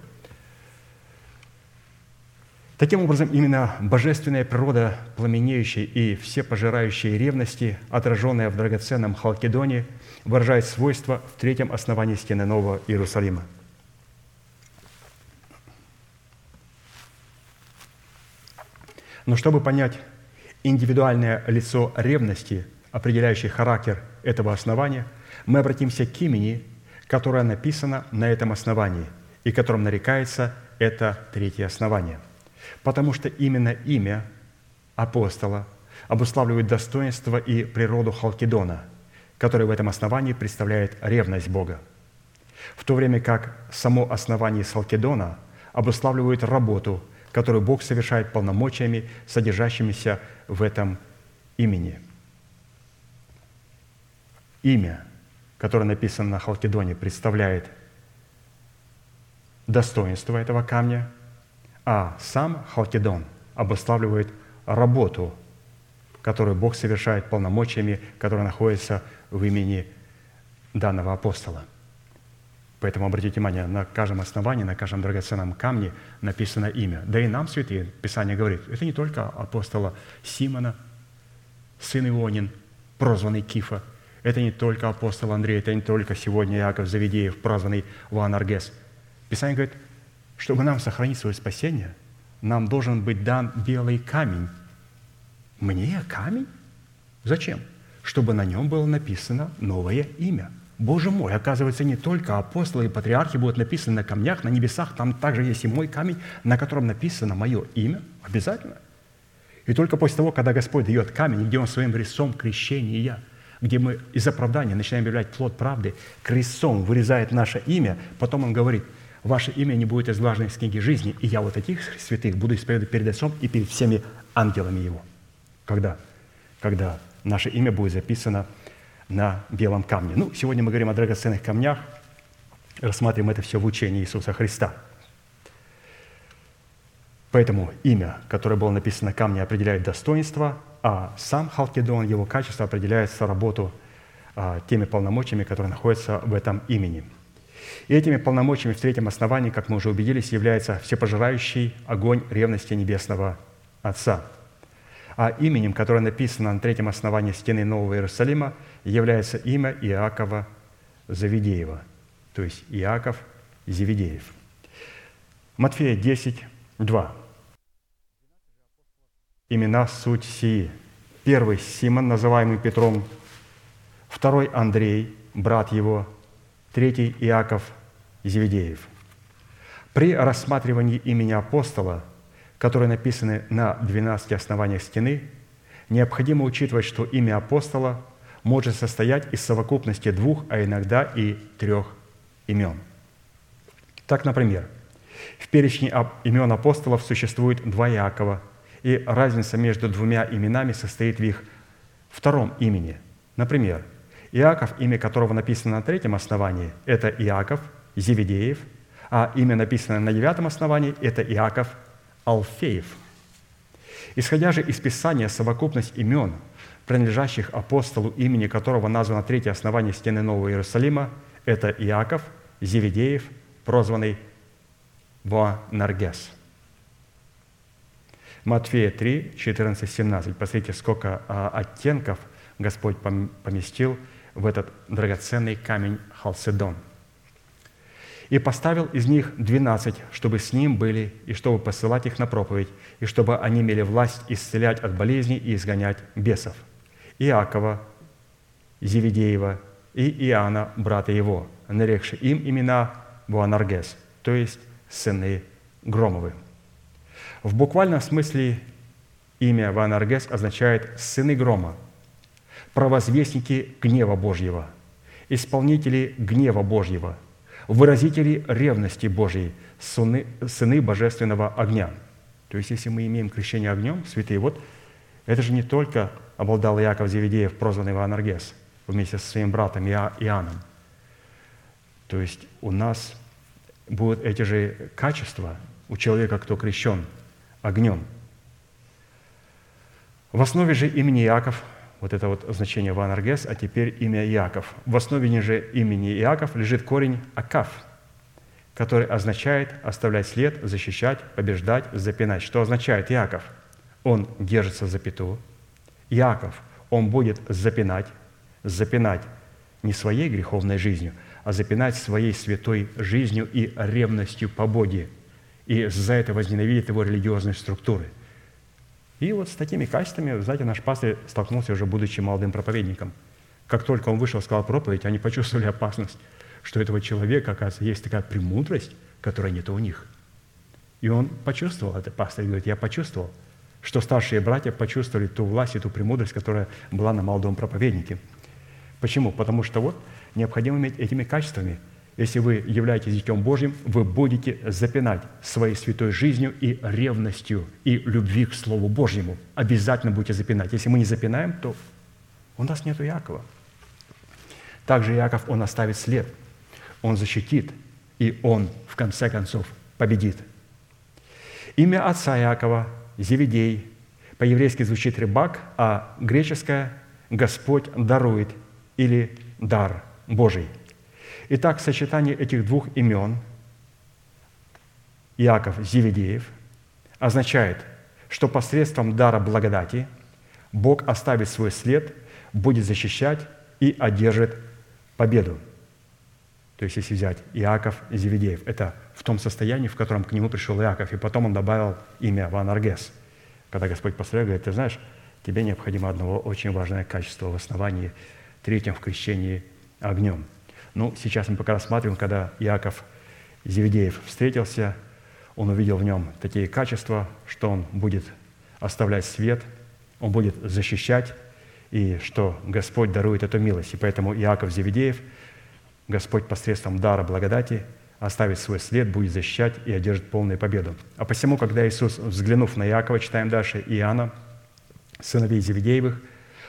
Таким образом, именно божественная природа пламенеющей и всепожирающей ревности, отраженная в драгоценном Халкидоне, выражает свойства в третьем основании стены Нового Иерусалима. Но чтобы понять индивидуальное лицо ревности, определяющий характер этого основания, мы обратимся к имени, которое написано на этом основании и которым нарекается это третье основание – потому что именно имя апостола обуславливает достоинство и природу Халкидона, который в этом основании представляет ревность Бога, в то время как само основание Халкидона обуславливает работу, которую Бог совершает полномочиями, содержащимися в этом имени. Имя, которое написано на Халкидоне, представляет достоинство этого камня – а сам Халкидон обуславливает работу, которую Бог совершает полномочиями, которые находятся в имени данного апостола. Поэтому обратите внимание, на каждом основании, на каждом драгоценном камне написано имя. Да и нам, святые, Писание говорит, это не только апостола Симона, сын Ионин, прозванный Кифа, это не только апостол Андрей, это не только сегодня Яков Завидеев, прозванный Ван Аргес. Писание говорит, чтобы нам сохранить свое спасение, нам должен быть дан белый камень. Мне камень? Зачем? Чтобы на нем было написано новое имя. Боже мой, оказывается, не только апостолы и патриархи будут написаны на камнях, на небесах, там также есть и мой камень, на котором написано мое имя, обязательно. И только после того, когда Господь дает камень, где Он своим крестом крещения, где мы из оправдания начинаем являть плод правды, крестом вырезает наше имя, потом Он говорит – ваше имя не будет изглажено из книги жизни, и я вот этих святых буду исповедовать перед Отцом и перед всеми ангелами Его. Когда? Когда наше имя будет записано на белом камне. Ну, сегодня мы говорим о драгоценных камнях, рассматриваем это все в учении Иисуса Христа. Поэтому имя, которое было написано на камне, определяет достоинство, а сам Халкидон, его качество определяется работу а, теми полномочиями, которые находятся в этом имени – и этими полномочиями в третьем основании, как мы уже убедились, является всепожирающий огонь ревности Небесного Отца. А именем, которое написано на третьем основании стены Нового Иерусалима, является имя Иакова Завидеева, то есть Иаков Завидеев. Матфея 10, 2. Имена суть сии. Первый – Симон, называемый Петром. Второй – Андрей, брат его. Третий – Иаков Зеведеев. При рассматривании имени апостола, которые написаны на 12 основаниях стены, необходимо учитывать, что имя апостола может состоять из совокупности двух, а иногда и трех имен. Так, например, в перечне имен апостолов существует два Иакова, и разница между двумя именами состоит в их втором имени. Например, Иаков, имя которого написано на третьем основании, это Иаков – Зеведеев, а имя, написанное на девятом основании, это Иаков Алфеев. Исходя же из Писания, совокупность имен, принадлежащих апостолу, имени которого названо третье основание стены Нового Иерусалима, это Иаков Зеведеев, прозванный Боанаргес. Матфея 3, 14, 17. Посмотрите, сколько а, оттенков Господь поместил в этот драгоценный камень Халседон – И поставил из них двенадцать, чтобы с ним были, и чтобы посылать их на проповедь, и чтобы они имели власть исцелять от болезней и изгонять бесов. Иакова, Зеведеева и Иоанна, брата его, нарекши им имена Буанаргес, то есть сыны Громовы. В буквальном смысле имя Буанаргес означает «сыны грома», провозвестники гнева Божьего, исполнители гнева Божьего, выразители ревности Божьей, сыны, сыны божественного огня. То есть, если мы имеем крещение огнем, святые, вот это же не только обладал Яков Зеведеев, прозванный Ванаргес, вместе со своим братом Иоанном. То есть у нас будут эти же качества у человека, кто крещен огнем. В основе же имени Иаков, вот это вот значение Ванаргес, а теперь имя Иаков. В основе же имени Иаков лежит корень Акав, который означает оставлять след, защищать, побеждать, запинать. Что означает Иаков? Он держится за пяту. Иаков, он будет запинать, запинать не своей греховной жизнью, а запинать своей святой жизнью и ревностью по Боге. И за это возненавидит его религиозные структуры. И вот с такими качествами, знаете, наш пастор столкнулся уже будучи молодым проповедником. Как только он вышел, сказал проповедь, они почувствовали опасность, что этого человека, оказывается, есть такая премудрость, которая нет у них. И он почувствовал это, пастор говорит, я почувствовал, что старшие братья почувствовали ту власть и ту премудрость, которая была на молодом проповеднике – Почему? Потому что вот необходимо иметь этими качествами. Если вы являетесь Детем Божьим, вы будете запинать своей святой жизнью и ревностью, и любви к Слову Божьему. Обязательно будете запинать. Если мы не запинаем, то у нас нет Иакова. Также Иаков, он оставит след, он защитит, и он, в конце концов, победит. Имя отца Иакова – Зеведей. По-еврейски звучит рыбак, а греческое – Господь дарует – или дар Божий. Итак, сочетание этих двух имен, Иаков Зеведеев, означает, что посредством дара благодати Бог оставит свой след, будет защищать и одержит победу. То есть, если взять Иаков Зеведеев, это в том состоянии, в котором к нему пришел Иаков, и потом он добавил имя Ванаргес. Когда Господь построил, говорит, ты знаешь, тебе необходимо одно очень важное качество в основании – третьем в крещении огнем. Ну, сейчас мы пока рассматриваем, когда Иаков Зеведеев встретился, он увидел в нем такие качества, что он будет оставлять свет, он будет защищать, и что Господь дарует эту милость. И поэтому Иаков Зеведеев, Господь посредством дара благодати оставит свой след, будет защищать и одержит полную победу. А посему, когда Иисус, взглянув на Иакова, читаем дальше, Иоанна, сыновей Зеведеевых,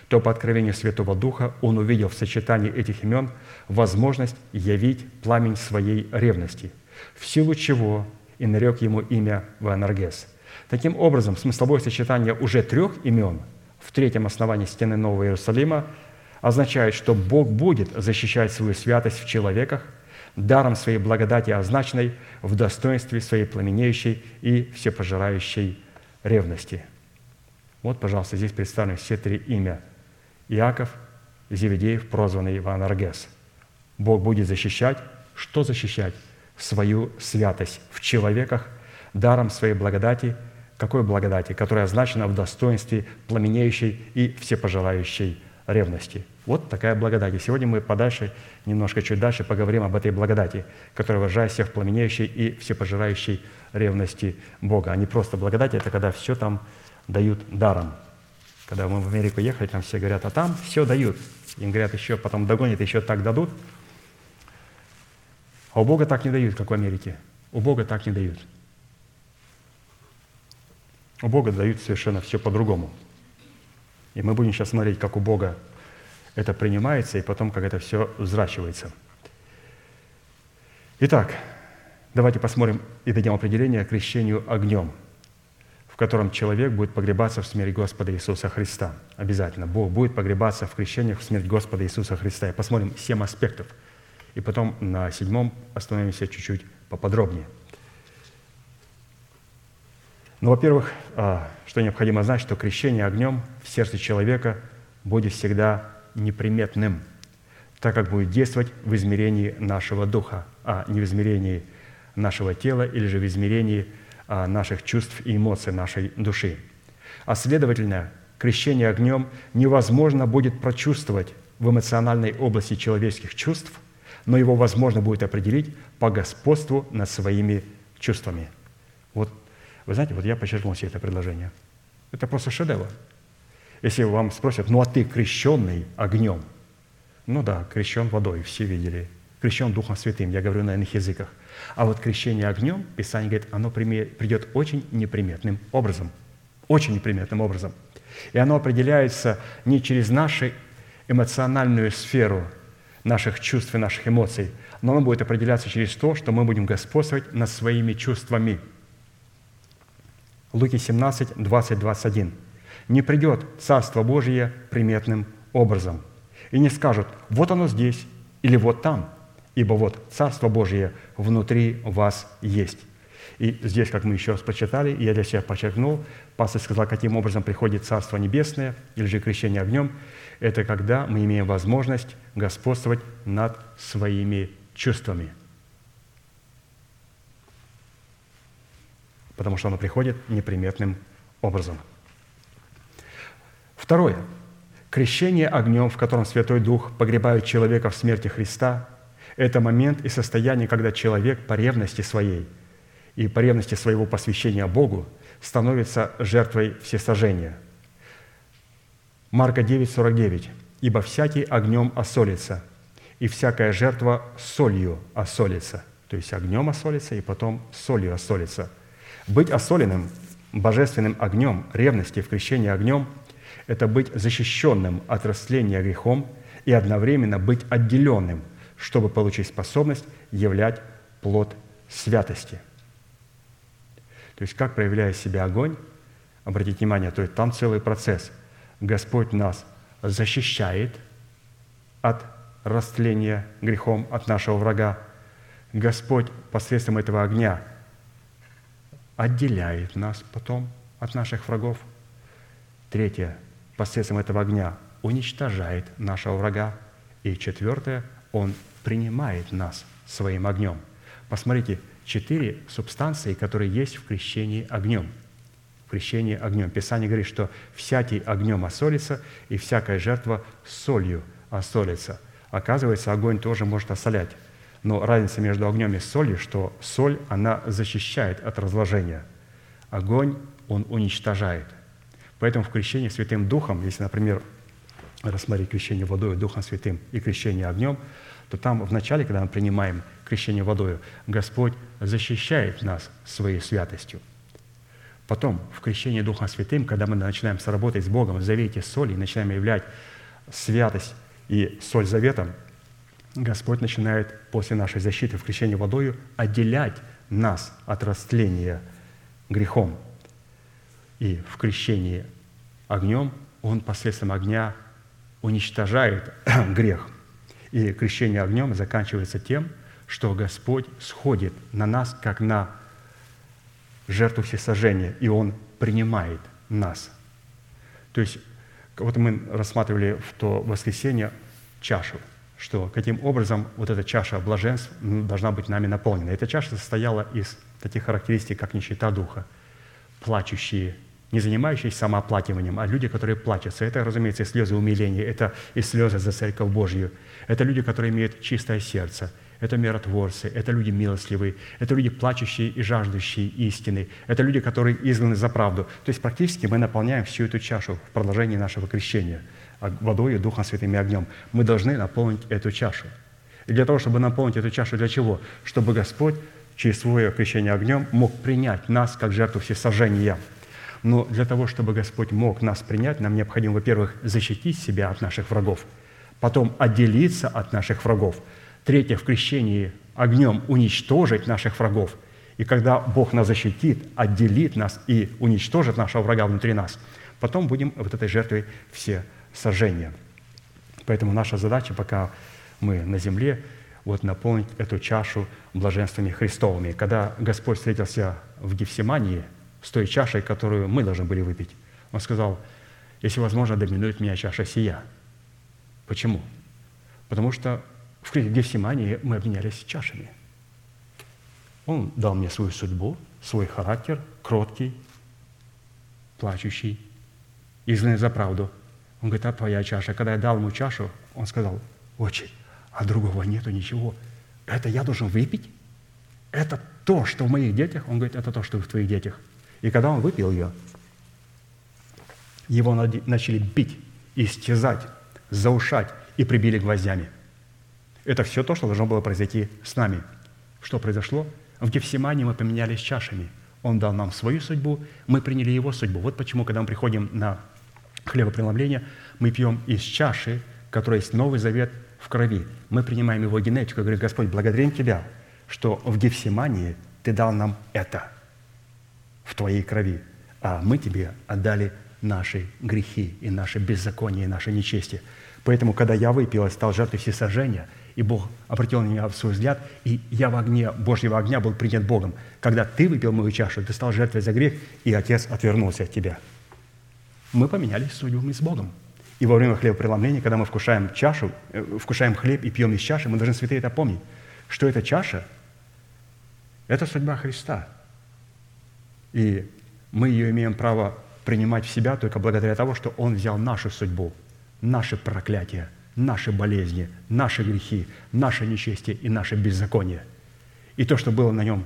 то по откровению Святого Духа он увидел в сочетании этих имен возможность явить пламень своей ревности, в силу чего и нарек ему имя Ванаргес. Таким образом, смысловое сочетание уже трех имен в третьем основании стены Нового Иерусалима означает, что Бог будет защищать свою святость в человеках, даром своей благодати, означенной в достоинстве своей пламенеющей и всепожирающей ревности. Вот, пожалуйста, здесь представлены все три имя Иаков, Зеведеев, прозванный Иван Аргес. Бог будет защищать. Что защищать? Свою святость в человеках, даром своей благодати. Какой благодати? Которая означена в достоинстве пламенеющей и всепожелающей ревности. Вот такая благодать. И сегодня мы подальше, немножко чуть дальше поговорим об этой благодати, которая выражает всех пламенеющей и всепожирающей ревности Бога. А не просто благодать, это когда все там дают даром – когда мы в Америку ехали, там все говорят, а там все дают. Им говорят, еще потом догонят, еще так дадут. А у Бога так не дают, как в Америке. У Бога так не дают. У Бога дают совершенно все по-другому. И мы будем сейчас смотреть, как у Бога это принимается, и потом, как это все взращивается. Итак, давайте посмотрим и дадим определение крещению огнем – котором человек будет погребаться в смерть Господа Иисуса Христа. Обязательно. Бог будет погребаться в крещениях в смерть Господа Иисуса Христа. И посмотрим семь аспектов. И потом на седьмом остановимся чуть-чуть поподробнее. Ну, во-первых, а, что необходимо знать, что крещение огнем в сердце человека будет всегда неприметным. так как будет действовать в измерении нашего духа, а не в измерении нашего тела или же в измерении а, наших чувств и эмоций нашей души. А следовательно, крещение огнем невозможно будет прочувствовать в эмоциональной области человеческих чувств, но его возможно будет определить по господству над своими чувствами. Вот, вы знаете, вот я подчеркнул себе это предложение. Это просто шедевр. Если вам спросят, ну а ты крещенный огнем? Ну да, крещен водой, все видели. Крещен Духом Святым, я говорю на иных языках. А вот крещение огнем, Писание говорит, оно придет очень неприметным образом. Очень неприметным образом. И оно определяется не через нашу эмоциональную сферу наших чувств и наших эмоций, но оно будет определяться через то, что мы будем господствовать над своими чувствами. Луки 17, 20, 21. «Не придет Царство Божие приметным образом, и не скажут, вот оно здесь или вот там, ибо вот Царство Божие внутри вас есть». И здесь, как мы еще раз прочитали, я для себя подчеркнул, пастор сказал, каким образом приходит Царство Небесное или же крещение огнем. Это когда мы имеем возможность господствовать над своими чувствами. Потому что оно приходит неприметным образом. Второе. Крещение огнем, в котором Святой Дух погребает человека в смерти Христа, это момент и состояние, когда человек по ревности своей и по ревности своего посвящения Богу становится жертвой всесожжения. Марка 9, 49. «Ибо всякий огнем осолится, и всякая жертва солью осолится». То есть огнем осолится, и потом солью осолится. Быть осоленным божественным огнем, ревности в крещении огнем – это быть защищенным от растления грехом и одновременно быть отделенным, чтобы получить способность являть плод святости. То есть как проявляет себя огонь, обратите внимание, то есть там целый процесс. Господь нас защищает от растления грехом от нашего врага. Господь посредством этого огня отделяет нас потом от наших врагов. Третье посредством этого огня уничтожает нашего врага. И четвертое, он принимает нас своим огнем. Посмотрите, четыре субстанции, которые есть в крещении огнем. В крещении огнем. Писание говорит, что всякий огнем осолится, и всякая жертва солью осолится. Оказывается, огонь тоже может осолять. Но разница между огнем и солью, что соль, она защищает от разложения. Огонь, он уничтожает. Поэтому в крещении Святым Духом, если, например, рассмотреть крещение водой, Духом Святым и крещение огнем, то там в начале, когда мы принимаем крещение водой, Господь защищает нас своей святостью. Потом, в крещении Духом Святым, когда мы начинаем сработать с Богом в завете соли и начинаем являть святость и соль заветом, Господь начинает после нашей защиты в крещении водою отделять нас от растления грехом – и в крещении огнем Он посредством огня уничтожает грех. И крещение огнем заканчивается тем, что Господь сходит на нас, как на жертву всесожжения, и Он принимает нас. То есть, вот мы рассматривали в то воскресенье чашу, что каким образом вот эта чаша блаженств должна быть нами наполнена. Эта чаша состояла из таких характеристик, как нищета духа, плачущие не занимающиеся самооплакиванием, а люди, которые плачутся. Это, разумеется, и слезы умиления, это и слезы за Церковь Божью. Это люди, которые имеют чистое сердце. Это миротворцы, это люди милостливые, это люди плачущие и жаждущие истины, это люди, которые изгнаны за правду. То есть практически мы наполняем всю эту чашу в продолжении нашего крещения водой и Духом Святым и огнем. Мы должны наполнить эту чашу. И для того, чтобы наполнить эту чашу, для чего? Чтобы Господь через свое крещение огнем мог принять нас как жертву всесожжения – но для того, чтобы Господь мог нас принять, нам необходимо, во-первых, защитить себя от наших врагов, потом отделиться от наших врагов, третье, в крещении огнем уничтожить наших врагов. И когда Бог нас защитит, отделит нас и уничтожит нашего врага внутри нас, потом будем вот этой жертвой все сожжения. Поэтому наша задача, пока мы на земле, вот наполнить эту чашу блаженствами Христовыми. Когда Господь встретился в Гефсимании – с той чашей, которую мы должны были выпить. Он сказал, если возможно, доминует меня чаша сия. Почему? Потому что в Гефсимании мы обменялись чашами. Он дал мне свою судьбу, свой характер, кроткий, плачущий, изгнанный за правду. Он говорит, а твоя чаша? Когда я дал ему чашу, он сказал, отче, а другого нету ничего. Это я должен выпить? Это то, что в моих детях? Он говорит, это то, что в твоих детях. И когда он выпил ее, его начали бить, истязать, заушать и прибили гвоздями. Это все то, что должно было произойти с нами. Что произошло? В Гефсимане мы поменялись чашами. Он дал нам свою судьбу, мы приняли его судьбу. Вот почему, когда мы приходим на хлебопреломление, мы пьем из чаши, которая есть Новый Завет в крови. Мы принимаем его генетику и говорим, Господь, благодарим Тебя, что в Гефсимании Ты дал нам это в Твоей крови, а мы Тебе отдали наши грехи и наши беззакония, и наши нечестие. Поэтому, когда я выпил и стал жертвой всесожжения, и Бог обратил на меня свой взгляд, и я в огне Божьего огня был принят Богом. Когда ты выпил мою чашу, ты стал жертвой за грех, и Отец отвернулся от тебя. Мы поменялись судьбами с Богом. И во время хлебопреломления, когда мы вкушаем чашу, э, вкушаем хлеб и пьем из чаши, мы должны, святые, это помнить, что эта чаша – это судьба Христа. И мы ее имеем право принимать в себя только благодаря тому, что Он взял нашу судьбу, наши проклятия, наши болезни, наши грехи, наше нечестие и наше беззаконие. И то, что было на Нем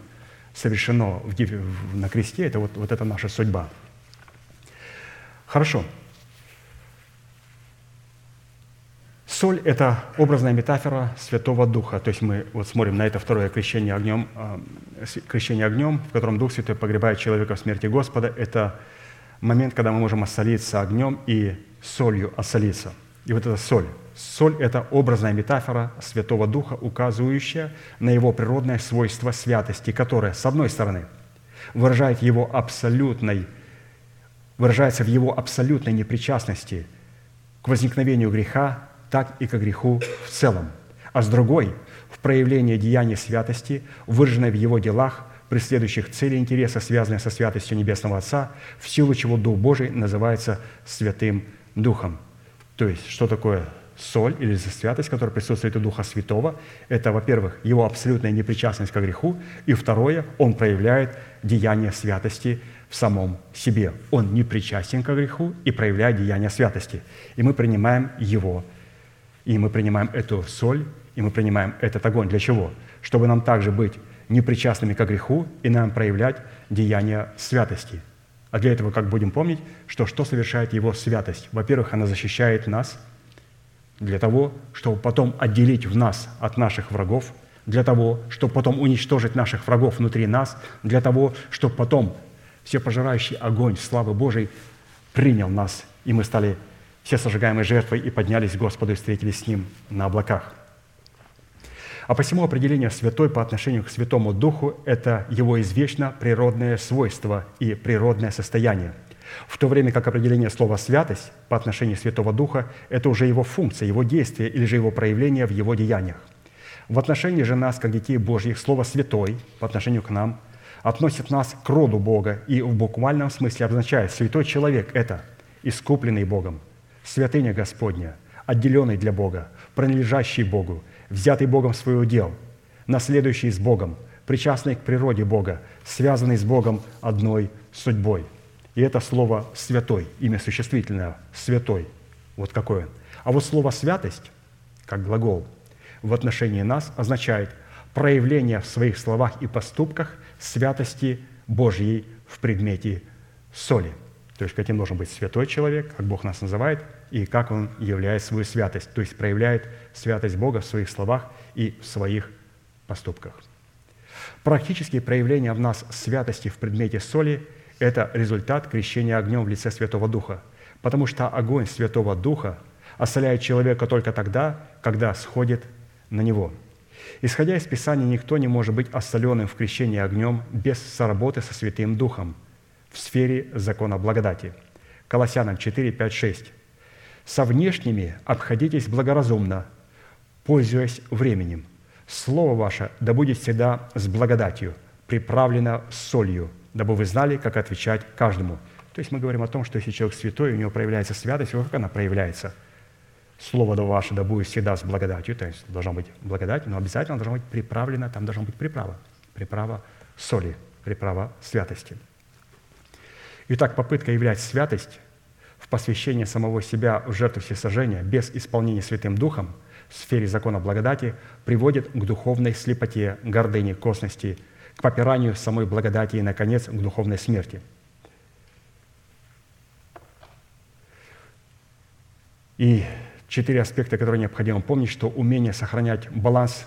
совершено на кресте, это вот, вот это наша судьба. Хорошо. Соль – это образная метафора Святого Духа. То есть мы вот смотрим на это второе крещение огнем, а, крещение огнем, в котором Дух Святой погребает человека в смерти Господа. Это момент, когда мы можем осолиться огнем и солью осолиться. И вот эта соль. Соль – это образная метафора Святого Духа, указывающая на его природное свойство святости, которое, с одной стороны, выражает его абсолютной, выражается в его абсолютной непричастности к возникновению греха, так и к греху в целом, а с другой – в проявлении деяния святости, выраженной в его делах – преследующих цели и интереса, связанные со святостью Небесного Отца, в силу чего Дух Божий называется Святым Духом. То есть, что такое соль или святость, которая присутствует у Духа Святого, это, во-первых, его абсолютная непричастность к греху, и второе, он проявляет деяние святости в самом себе. Он не причастен к греху и проявляет деяние святости. И мы принимаем его, и мы принимаем эту соль, и мы принимаем этот огонь. Для чего? Чтобы нам также быть непричастными к греху и нам проявлять деяния святости. А для этого как будем помнить, что что совершает Его святость? Во-первых, она защищает нас для того, чтобы потом отделить в нас от наших врагов, для того, чтобы потом уничтожить наших врагов внутри нас, для того, чтобы потом всепожирающий огонь славы Божией принял нас, и мы стали все сожигаемой жертвой и поднялись к Господу и встретились с Ним на облаках – а посему определение «святой» по отношению к Святому Духу – это его извечно природное свойство и природное состояние, в то время как определение слова «святость» по отношению Святого Духа – это уже его функция, его действие или же его проявление в его деяниях. В отношении же нас, как детей Божьих, слово «святой» по отношению к нам относит нас к роду Бога и в буквальном смысле обозначает «святой человек» – это искупленный Богом, святыня Господня, отделенный для Бога, принадлежащий Богу – взятый Богом в свое удел, наследующий с Богом, причастный к природе Бога, связанный с Богом одной судьбой. И это слово «святой», имя существительное «святой». Вот какое он. А вот слово «святость», как глагол, в отношении нас означает проявление в своих словах и поступках святости Божьей в предмете соли. То есть каким должен быть святой человек, как Бог нас называет – и как он являет свою святость, то есть проявляет святость Бога в своих словах и в своих поступках. Практические проявления в нас святости в предмете соли – это результат крещения огнем в лице Святого Духа, потому что огонь Святого Духа осоляет человека только тогда, когда сходит на него. Исходя из Писания, никто не может быть осоленным в крещении огнем без соработы со Святым Духом в сфере закона благодати. Колоссянам 4, 5, 6. Со внешними обходитесь благоразумно, пользуясь временем. Слово ваше да будет всегда с благодатью, приправлено солью, дабы вы знали, как отвечать каждому». То есть мы говорим о том, что если человек святой, у него проявляется святость, как она проявляется? Слово ваше да будет всегда с благодатью, то есть должна быть благодать, но обязательно должна быть приправлена, там должна быть приправа, приправа соли, приправа святости. Итак, попытка являть святость в посвящении самого себя в жертву всесожжения без исполнения Святым Духом в сфере закона благодати приводит к духовной слепоте, гордыне, косности, к попиранию самой благодати и, наконец, к духовной смерти. И четыре аспекта, которые необходимо помнить, что умение сохранять баланс,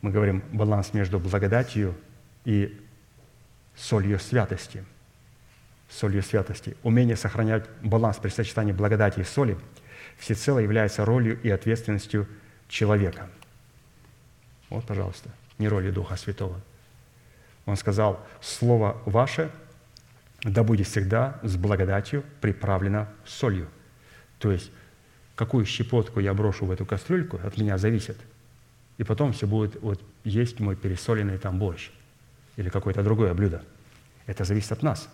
мы говорим баланс между благодатью и солью святости. Солью святости. Умение сохранять баланс при сочетании благодати и соли всецело является ролью и ответственностью человека. Вот, пожалуйста, не ролью Духа Святого. Он сказал, «Слово ваше да будет всегда с благодатью приправлено солью». То есть, какую щепотку я брошу в эту кастрюльку, от меня зависит. И потом все будет вот есть мой пересоленный там борщ или какое-то другое блюдо. Это зависит от нас.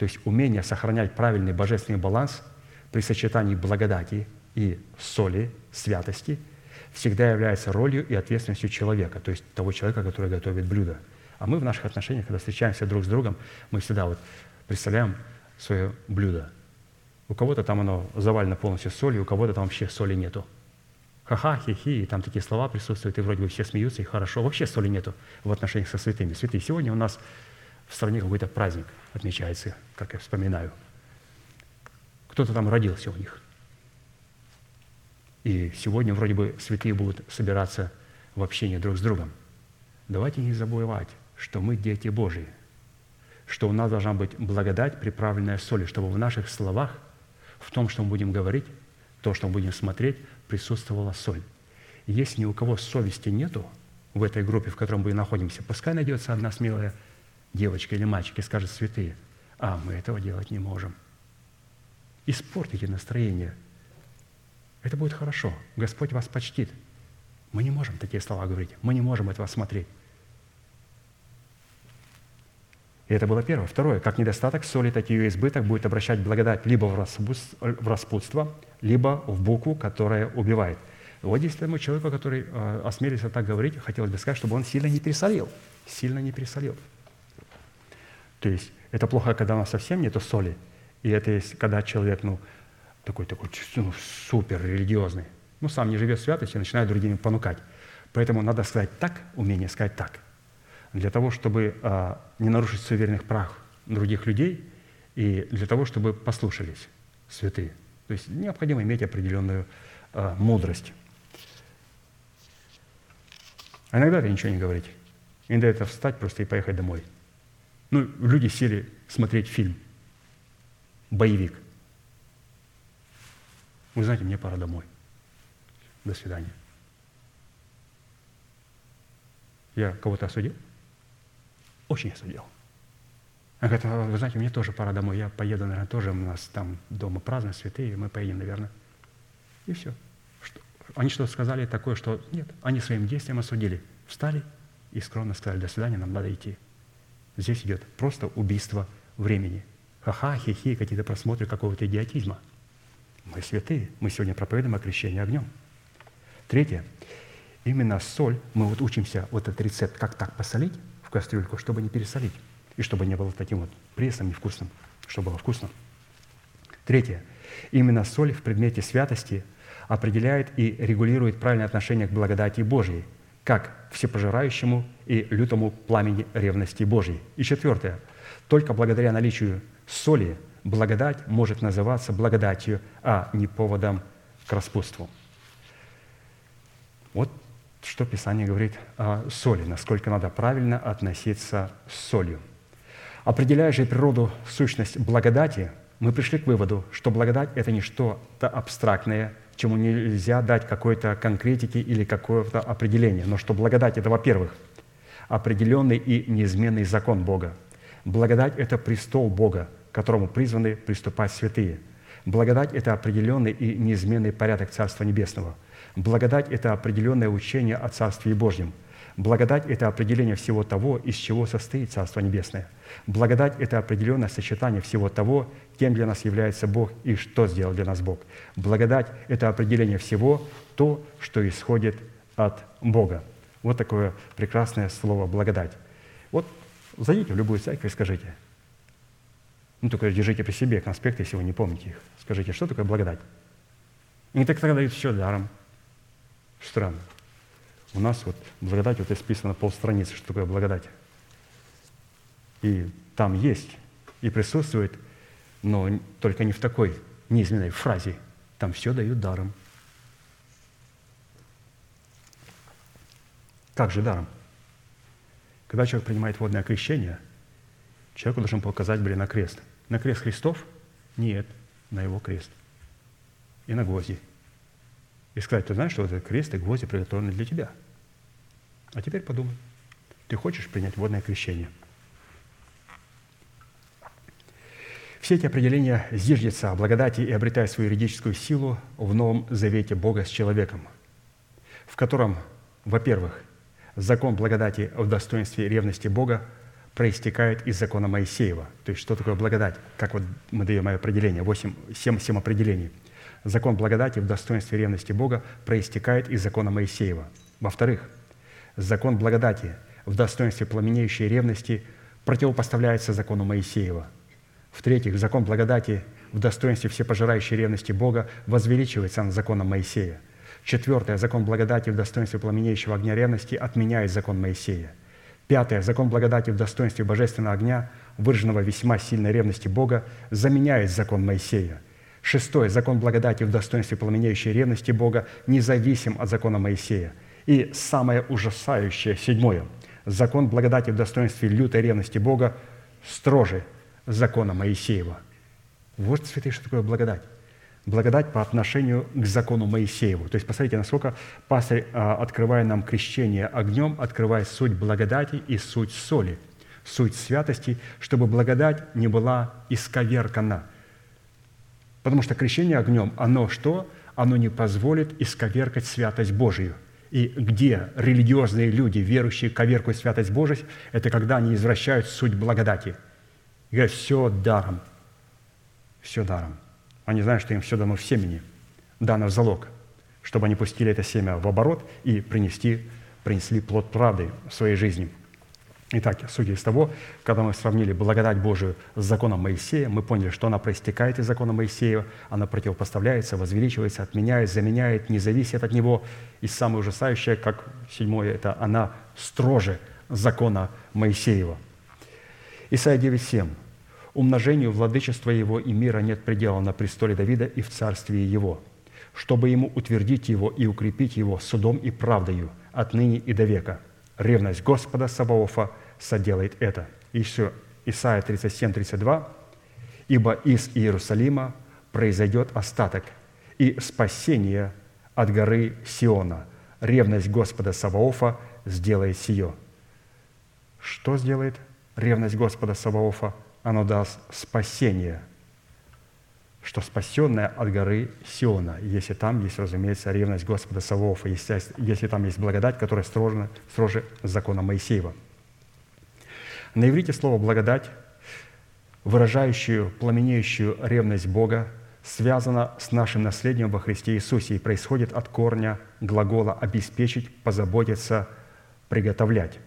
То есть умение сохранять правильный божественный баланс при сочетании благодати и соли, святости, всегда является ролью и ответственностью человека, то есть того человека, который готовит блюдо. А мы в наших отношениях, когда встречаемся друг с другом, мы всегда вот представляем свое блюдо. У кого-то там оно завалено полностью солью, у кого-то там вообще соли нету. Ха-ха, хи-хи, и там такие слова присутствуют, и вроде бы все смеются, и хорошо. Вообще соли нету в отношениях со святыми. Святые, сегодня у нас в стране какой-то праздник отмечается, как я вспоминаю. Кто-то там родился у них. И сегодня вроде бы святые будут собираться в общении друг с другом. Давайте не забывать, что мы дети Божьи, что у нас должна быть благодать, приправленная солью, чтобы в наших словах, в том, что мы будем говорить, то, что мы будем смотреть, присутствовала соль. Если ни у кого совести нету в этой группе, в которой мы находимся, пускай найдется одна смелая девочка или мальчик и скажет, святые, а мы этого делать не можем. Испортите настроение. Это будет хорошо. Господь вас почтит. Мы не можем такие слова говорить. Мы не можем этого смотреть. И это было первое. Второе, как недостаток соли, так и ее избыток будет обращать благодать либо в распутство, либо в букву, которая убивает. Вот здесь тому человеку, который э, осмелился так говорить, хотелось бы сказать, чтобы он сильно не пересолил. Сильно не пересолил. То есть это плохо, когда у нас совсем нету соли, и это есть, когда человек, ну, такой, такой ну, супер религиозный, ну, сам не живет в святости, начинает другими понукать. Поэтому надо сказать так, умение сказать так, для того, чтобы а, не нарушить суверенных прав других людей и для того, чтобы послушались святые. То есть необходимо иметь определенную а, мудрость. А иногда это ничего не говорить. Иногда это встать просто и поехать домой – ну, люди сели смотреть фильм, боевик. Вы знаете, мне пора домой. До свидания. Я кого-то осудил? Очень осудил. Она говорит, «А вы знаете, мне тоже пора домой. Я поеду, наверное, тоже. У нас там дома праздно, святые, мы поедем, наверное. И все. Что? Они что сказали такое, что нет. Они своим действием осудили. Встали и скромно сказали, до свидания, нам надо идти. Здесь идет просто убийство времени. Ха-ха, хи-хи, какие-то просмотры какого-то идиотизма. Мы святые, мы сегодня проповедуем о крещении огнем. Третье. Именно соль, мы вот учимся вот этот рецепт, как так посолить в кастрюльку, чтобы не пересолить, и чтобы не было таким вот пресом невкусным, чтобы было вкусно. Третье. Именно соль в предмете святости определяет и регулирует правильное отношение к благодати Божьей – как всепожирающему и лютому пламени ревности Божьей. И четвертое. Только благодаря наличию соли благодать может называться благодатью, а не поводом к распутству. Вот что Писание говорит о соли, насколько надо правильно относиться с солью. Определяя же природу, сущность благодати, мы пришли к выводу, что благодать – это не что-то абстрактное, чему нельзя дать какой-то конкретики или какое-то определение. Но что благодать – это, во-первых, определенный и неизменный закон Бога. Благодать – это престол Бога, к которому призваны приступать святые. Благодать – это определенный и неизменный порядок Царства Небесного. Благодать – это определенное учение о Царстве Божьем. Благодать – это определение всего того, из чего состоит Царство Небесное. Благодать – это определенное сочетание всего того, кем для нас является Бог и что сделал для нас Бог. Благодать – это определение всего то, что исходит от Бога. Вот такое прекрасное слово «благодать». Вот зайдите в любую церковь и скажите. Ну, только держите при себе конспекты, если вы не помните их. Скажите, что такое благодать? И так тогда дают все даром. Странно. У нас вот благодать, вот исписано полстраницы, что такое благодать. И там есть, и присутствует, но только не в такой низменной фразе. Там все дают даром. Как же даром? Когда человек принимает водное крещение, человеку должен показать, блин, на крест. На крест Христов? Нет, на его крест. И на гвозди – и сказать, ты знаешь, что этот крест и гвозди приготовлены для тебя. А теперь подумай, ты хочешь принять водное крещение? Все эти определения зиждятся о благодати и обретают свою юридическую силу в Новом Завете Бога с человеком, в котором, во-первых, закон благодати в достоинстве ревности Бога проистекает из закона Моисеева. То есть что такое благодать? Как вот мы даем определение, 8, 7, 7 определений – Закон благодати в достоинстве ревности Бога проистекает из закона Моисеева. Во-вторых, закон благодати в достоинстве пламенеющей ревности противопоставляется закону Моисеева. В-третьих, закон благодати в достоинстве всепожирающей ревности Бога возвеличивается над законом Моисея. Четвертое, закон благодати в достоинстве пламенеющего огня ревности отменяет закон Моисея. Пятое, закон благодати в достоинстве божественного огня, выраженного весьма сильной ревности Бога, заменяет закон Моисея – Шестое. Закон благодати в достоинстве пламенеющей ревности Бога независим от закона Моисея. И самое ужасающее, седьмое. Закон благодати в достоинстве лютой ревности Бога строже закона Моисеева. Вот, святые, что такое благодать. Благодать по отношению к закону Моисееву. То есть, посмотрите, насколько пастырь, а, открывая нам крещение огнем, открывает суть благодати и суть соли, суть святости, чтобы благодать не была исковеркана – Потому что крещение огнем, оно что? Оно не позволит исковеркать святость Божию. И где религиозные люди, верующие, коверкуют святость Божию, это когда они извращают суть благодати. И говорят, все даром. Все даром. Они знают, что им все дано в семени, дано в залог, чтобы они пустили это семя в оборот и принести, принесли плод правды в своей жизни – Итак, судя из того, когда мы сравнили благодать Божию с законом Моисея, мы поняли, что она проистекает из закона Моисея, она противопоставляется, возвеличивается, отменяет, заменяет, не зависит от него. И самое ужасающее, как седьмое, это она строже закона Моисеева. Исайя 9,7. «Умножению владычества его и мира нет предела на престоле Давида и в царстве его, чтобы ему утвердить его и укрепить его судом и правдою отныне и до века» ревность Господа Саваофа соделает это. Еще Исайя 37, 32. «Ибо из Иерусалима произойдет остаток и спасение от горы Сиона. Ревность Господа Саваофа сделает сие». Что сделает ревность Господа Саваофа? Оно даст спасение – что спасенная от горы Сиона, если там есть, разумеется, ревность Господа Саваофа, если, если там есть благодать, которая строже, строже закона Моисеева. На иврите слово «благодать», выражающую пламенеющую ревность Бога, связано с нашим наследием во Христе Иисусе и происходит от корня глагола «обеспечить», «позаботиться», «приготовлять»,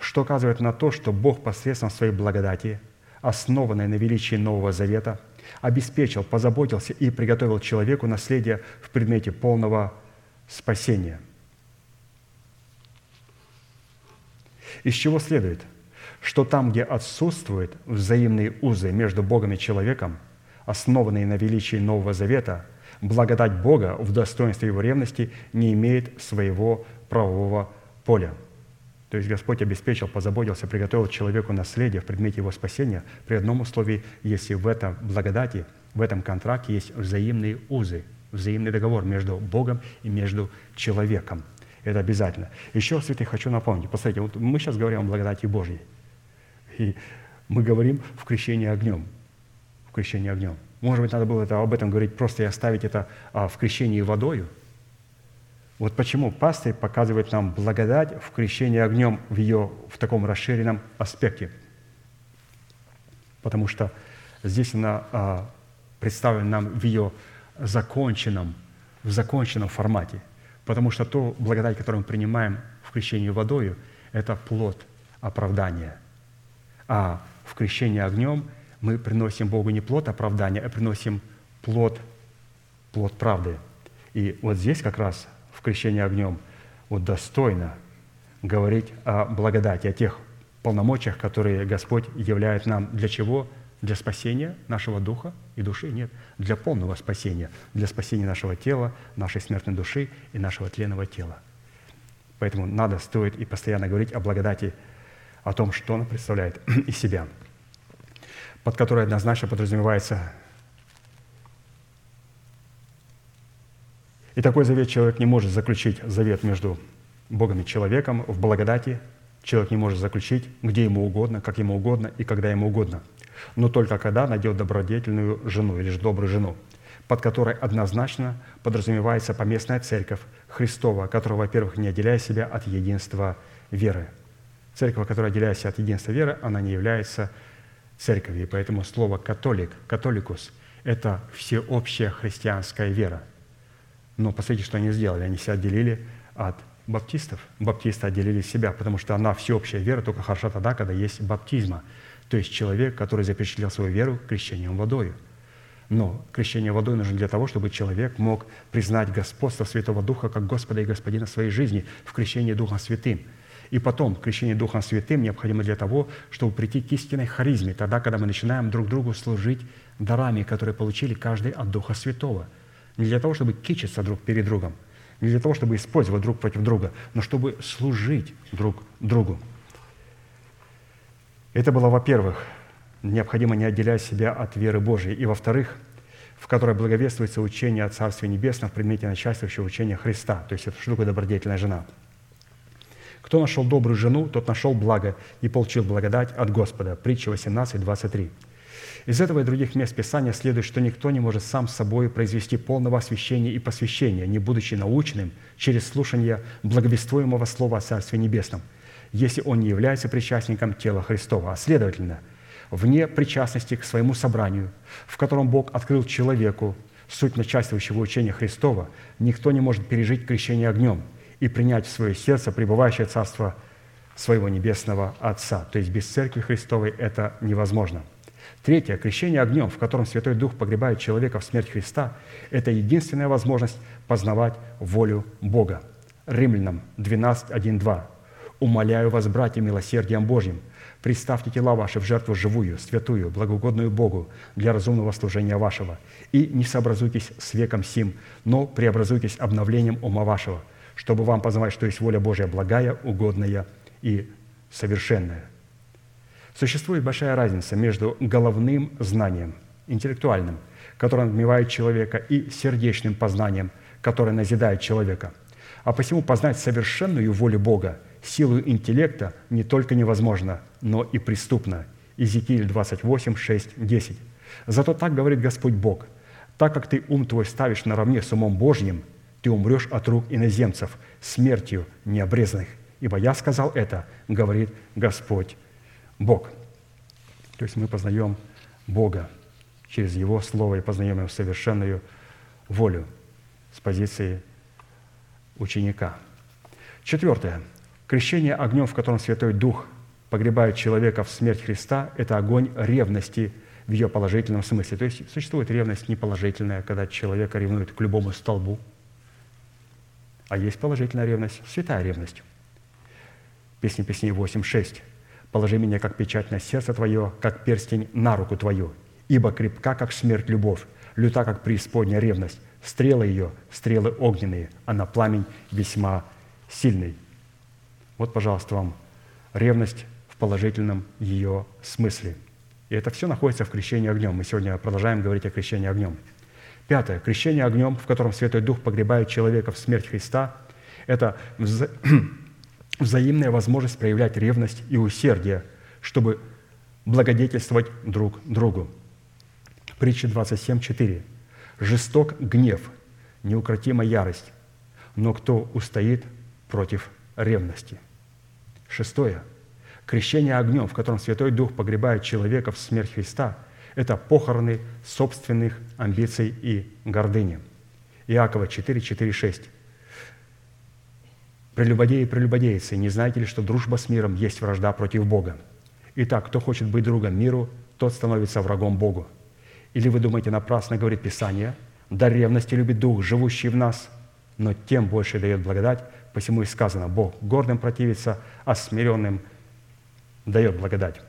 что указывает на то, что Бог посредством своей благодати, основанной на величии Нового Завета – обеспечил, позаботился и приготовил человеку наследие в предмете полного спасения. Из чего следует, что там, где отсутствуют взаимные узы между Богом и человеком, основанные на величии Нового Завета, благодать Бога в достоинстве Его ревности не имеет своего правового поля – то есть Господь обеспечил, позаботился, приготовил человеку наследие в предмете его спасения при одном условии, если в этом благодати, в этом контракте есть взаимные узы, взаимный договор между Богом и между человеком. Это обязательно. Еще, святых, хочу напомнить. Посмотрите, вот мы сейчас говорим о благодати Божьей. И мы говорим в крещении огнем. В крещении огнем. Может быть, надо было это, об этом говорить просто и оставить это а, в крещении водою – Вот почему пастырь показывает нам благодать в крещении огнем в ее в таком расширенном аспекте. Потому что здесь она а, представлена нам в ее законченном, в законченном формате. Потому что то благодать, которую мы принимаем в крещении водою, это плод оправдания. А в крещении огнем мы приносим Богу не плод оправдания, а приносим плод, плод правды. И вот здесь как раз в крещении огнем, вот достойно говорить о благодати, о тех полномочиях, которые Господь являет нам. Для чего? Для спасения нашего духа и души? Нет, для полного спасения, для спасения нашего тела, нашей смертной души и нашего тленного тела. Поэтому надо, стоит и постоянно говорить о благодати, о том, что она представляет из себя, под которой однозначно подразумевается И такой завет человек не может заключить, завет между Богом и человеком в благодати. Человек не может заключить, где ему угодно, как ему угодно и когда ему угодно. Но только когда найдет добродетельную жену или же добрую жену, под которой однозначно подразумевается поместная церковь Христова, которая, во-первых, не отделяя себя от единства веры. Церковь, которая отделяет от единства веры, она не является церковью. И поэтому слово «католик», «католикус» – это всеобщая христианская вера – но посмотрите, что они сделали. Они себя отделили от баптистов. Баптисты отделили себя, потому что она всеобщая вера только хороша тогда, когда есть баптизма. То есть человек, который запечатлел свою веру крещением водой. Но крещение водой нужно для того, чтобы человек мог признать господство Святого Духа как Господа и Господина своей жизни в крещении Духом Святым. И потом крещение Духом Святым необходимо для того, чтобы прийти к истинной харизме, тогда, когда мы начинаем друг другу служить дарами, которые получили каждый от Духа Святого – не для того, чтобы кичиться друг перед другом, не для того, чтобы использовать друг против друга, но чтобы служить друг другу. Это было, во-первых, необходимо не отделять себя от веры Божией, и, во-вторых, в которой благовествуется учение о Царстве Небесном в предмете начальствующего учения Христа. То есть это что добродетельная жена? Кто нашел добрую жену, тот нашел благо и получил благодать от Господа. Притча 18, 23. Из этого и других мест Писания следует, что никто не может сам собой произвести полного освящения и посвящения, не будучи наученным через слушание благовествуемого Слова о Царстве Небесном, если он не является причастником тела Христова, а следовательно, вне причастности к своему собранию, в котором Бог открыл человеку суть начальствующего учения Христова, никто не может пережить крещение огнем и принять в свое сердце пребывающее Царство своего Небесного Отца. То есть без Церкви Христовой это невозможно – Третье. Крещение огнем, в котором Святой Дух погребает человека в смерть Христа, это единственная возможность познавать волю Бога. Римлянам 12, 1, 2. «Умоляю вас, братья, милосердием Божьим, представьте тела ваши в жертву живую, святую, благоугодную Богу для разумного служения вашего, и не сообразуйтесь с веком сим, но преобразуйтесь обновлением ума вашего, чтобы вам познавать, что есть воля Божья благая, угодная и совершенная». Существует большая разница между головным знанием, интеллектуальным, которое надмевает человека, и сердечным познанием, которое назидает человека. А посему познать совершенную волю Бога силу интеллекта не только невозможно, но и преступно. Иезекииль 28, 6, 10. Зато так говорит Господь Бог. Так как ты ум твой ставишь наравне с умом Божьим, ты умрешь от рук иноземцев, смертью необрезанных. Ибо я сказал это, говорит Господь Бог. То есть мы познаем Бога через Его Слово и познаем Его совершенную волю с позиции ученика. Четвертое. Крещение огнем, в котором Святой Дух погребает человека в смерть Христа, это огонь ревности в ее положительном смысле. То есть существует ревность неположительная, когда человек ревнует к любому столбу, а есть положительная ревность, святая ревность. Песня песней 8.6. Положи меня, как печать на сердце Твое, как перстень на руку Твою, ибо крепка, как смерть любовь, люта, как преисподняя ревность. Стрелы ее, стрелы огненные, а на пламень весьма сильный. Вот, пожалуйста, вам ревность в положительном ее смысле. И это все находится в крещении огнем. Мы сегодня продолжаем говорить о крещении огнем. Пятое. Крещение огнем, в котором Святой Дух погребает человека в смерть Христа, это взаимная возможность проявлять ревность и усердие, чтобы благодетельствовать друг другу. Притча 27.4. «Жесток гнев, неукротима ярость, но кто устоит против ревности. Шестое. Крещение огнем, в котором Святой Дух погребает человека в смерть Христа, это похороны собственных амбиций и гордыни. Иакова 4, 4, 6. «Прелюбодеи и прелюбодейцы, не знаете ли, что дружба с миром есть вражда против Бога? Итак, кто хочет быть другом миру, тот становится врагом Богу. Или вы думаете, напрасно говорит Писание, да ревности любит Дух, живущий в нас, но тем больше дает благодать, посему и сказано, Бог гордым противится, а смиренным дает благодать.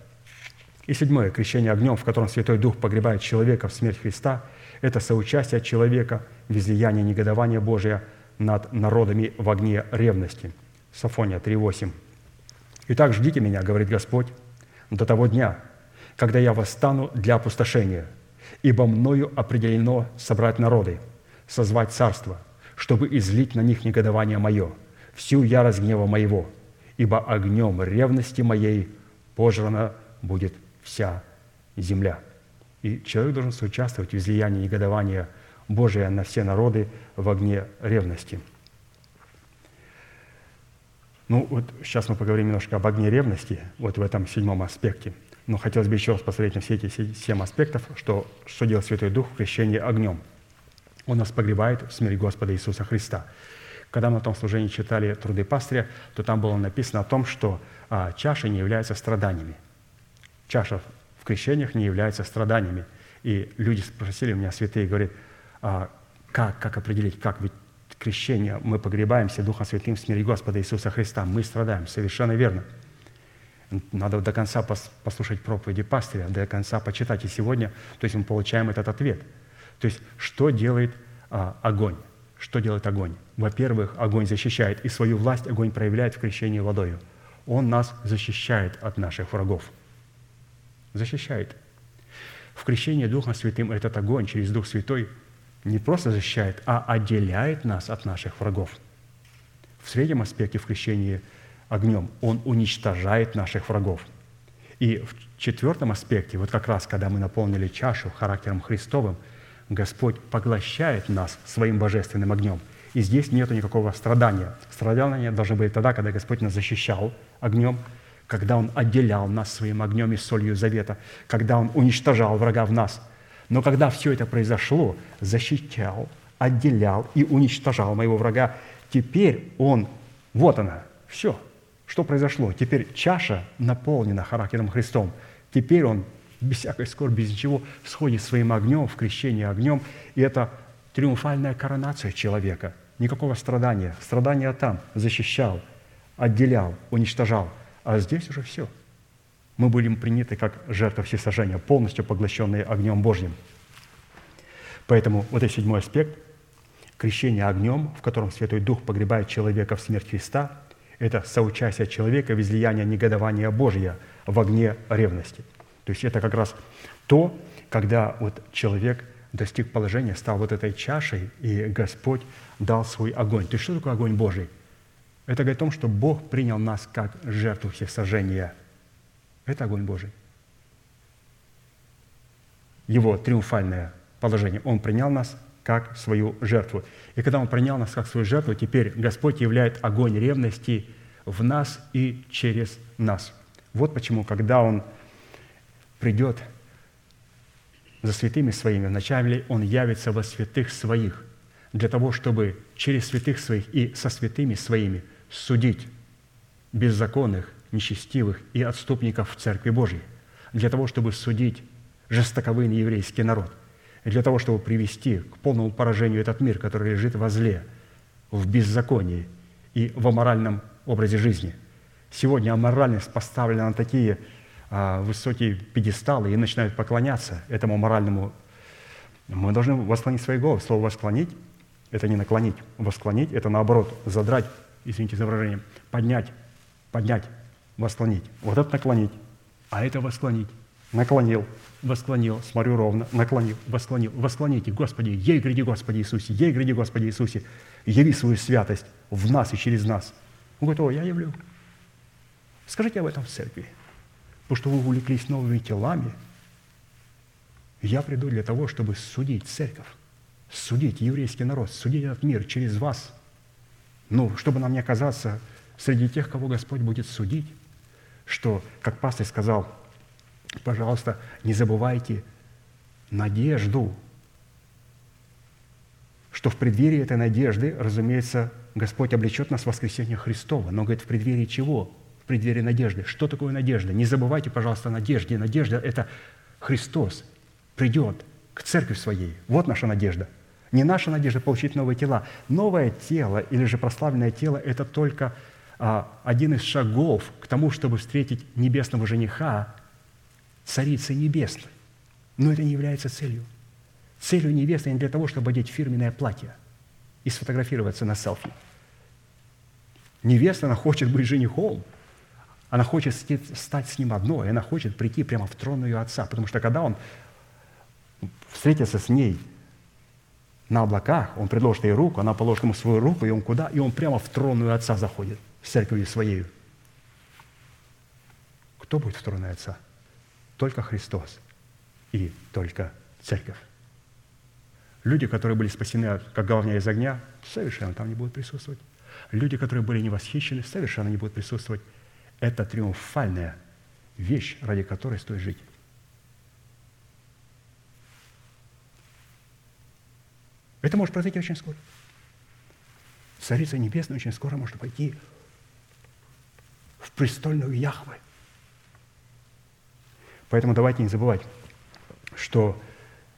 И седьмое, крещение огнем, в котором Святой Дух погребает человека в смерть Христа, это соучастие человека в излиянии негодования Божия над народами в огне ревности. Сафония 3.8. «Итак, ждите меня, — говорит Господь, — до того дня, когда я восстану для опустошения, ибо мною определено собрать народы, созвать царство, чтобы излить на них негодование мое, всю ярость гнева моего, ибо огнем ревности моей пожрана будет вся земля». И человек должен соучаствовать в излиянии негодования Божия на все народы в огне ревности. Ну, вот сейчас мы поговорим немножко об огне ревности, вот в этом седьмом аспекте. Но хотелось бы еще раз посмотреть на все эти семь аспектов, что, что делает Святой Дух в крещении огнем. Он нас погребает в смерть Господа Иисуса Христа. Когда мы на том служении читали труды пастыря, то там было написано о том, что а, чаша не является страданиями. Чаша в крещениях не является страданиями. И люди спросили у меня, святые, говорят, а как, как определить, как ведь крещение, мы погребаемся Духом Святым в смерти Господа Иисуса Христа, мы страдаем, совершенно верно. Надо до конца послушать проповеди пастыря, до конца почитать. И сегодня, то есть мы получаем этот ответ. То есть что делает а, огонь? Что делает огонь? Во-первых, огонь защищает, и свою власть огонь проявляет в крещении водою. Он нас защищает от наших врагов – защищает. В крещении Духом Святым этот огонь через Дух Святой не просто защищает, а отделяет нас от наших врагов. В среднем аспекте в крещении огнем он уничтожает наших врагов. И в четвертом аспекте, вот как раз, когда мы наполнили чашу характером Христовым, Господь поглощает нас своим божественным огнем. И здесь нет никакого страдания. Страдания должны быть тогда, когда Господь нас защищал огнем, когда Он отделял нас своим огнем и солью завета, когда Он уничтожал врага в нас. Но когда все это произошло, защищал, отделял и уничтожал моего врага, теперь Он, вот она, все, что произошло. Теперь чаша наполнена характером Христом. Теперь Он без всякой скорби, без ничего, сходит своим огнем, в крещении огнем, и это триумфальная коронация человека. Никакого страдания. Страдания там защищал, отделял, уничтожал – а здесь уже все. Мы будем приняты как жертва всесожжения, полностью поглощенные огнем Божьим. Поэтому вот этот седьмой аспект – крещение огнем, в котором Святой Дух погребает человека в смерть Христа, это соучастие человека в излиянии негодования Божия в огне ревности. То есть это как раз то, когда вот человек достиг положения, стал вот этой чашей, и Господь дал свой огонь. То есть что такое огонь Божий – это говорит о том, что Бог принял нас как жертву всех сожжения. Это огонь Божий. Его триумфальное положение. Он принял нас как свою жертву. И когда Он принял нас как свою жертву, теперь Господь являет огонь ревности в нас и через нас. Вот почему, когда Он придет за святыми своими, вначале Он явится во святых своих, для того, чтобы через святых своих и со святыми своими – судить беззаконных, нечестивых и отступников в Церкви Божьей, для того, чтобы судить жестоковыйный еврейский народ, для того, чтобы привести к полному поражению этот мир, который лежит во зле, в беззаконии и в аморальном образе жизни. Сегодня аморальность поставлена на такие а, высокие пьедесталы и начинают поклоняться этому моральному. Мы должны восклонить свои головы. Слово «восклонить» – это не наклонить. Восклонить – это, наоборот, задрать извините за выражение, поднять, поднять, восклонить. Вот это наклонить, а это восклонить. Наклонил, восклонил, смотрю ровно, наклонил, восклонил. Восклоните, Господи, ей гряди, Господи Иисусе, ей гряди, Господи Иисусе, яви свою святость в нас и через нас. Он говорит, о, я явлю. Скажите об этом в церкви. Потому что вы увлеклись новыми телами. Я приду для того, чтобы судить церковь, судить еврейский народ, судить этот мир через вас – Ну, чтобы нам не оказаться среди тех, кого Господь будет судить, что, как пастор сказал, пожалуйста, не забывайте надежду, что в преддверии этой надежды, разумеется, Господь облечет нас в воскресение Христова. Но, говорит, в преддверии чего? В преддверии надежды. Что такое надежда? Не забывайте, пожалуйста, надежде. Надежда – это Христос придет к церкви своей. Вот наша надежда. Не наша надежда получить новые тела. Новое тело или же прославленное тело – это только один из шагов к тому, чтобы встретить небесного жениха, царицы небесной. Но это не является целью. Целью невесты не для того, чтобы одеть фирменное платье и сфотографироваться на селфи. Невеста, она хочет быть женихом, она хочет стать с ним одной, она хочет прийти прямо в трон ее отца, потому что когда он встретится с ней на облаках, он предложит ей руку, она положит ему свою руку, и он куда? И он прямо в тронную отца заходит, с церковью своей. Кто будет в тронной отца? Только Христос и только церковь. Люди, которые были спасены, как головня из огня, совершенно там не будут присутствовать. Люди, которые были не восхищены, совершенно не будут присутствовать. Это триумфальная вещь, ради которой стоит жить. Это может произойти очень скоро. Царица Небесная очень скоро может пойти в престольную Яхвы. Поэтому давайте не забывать, что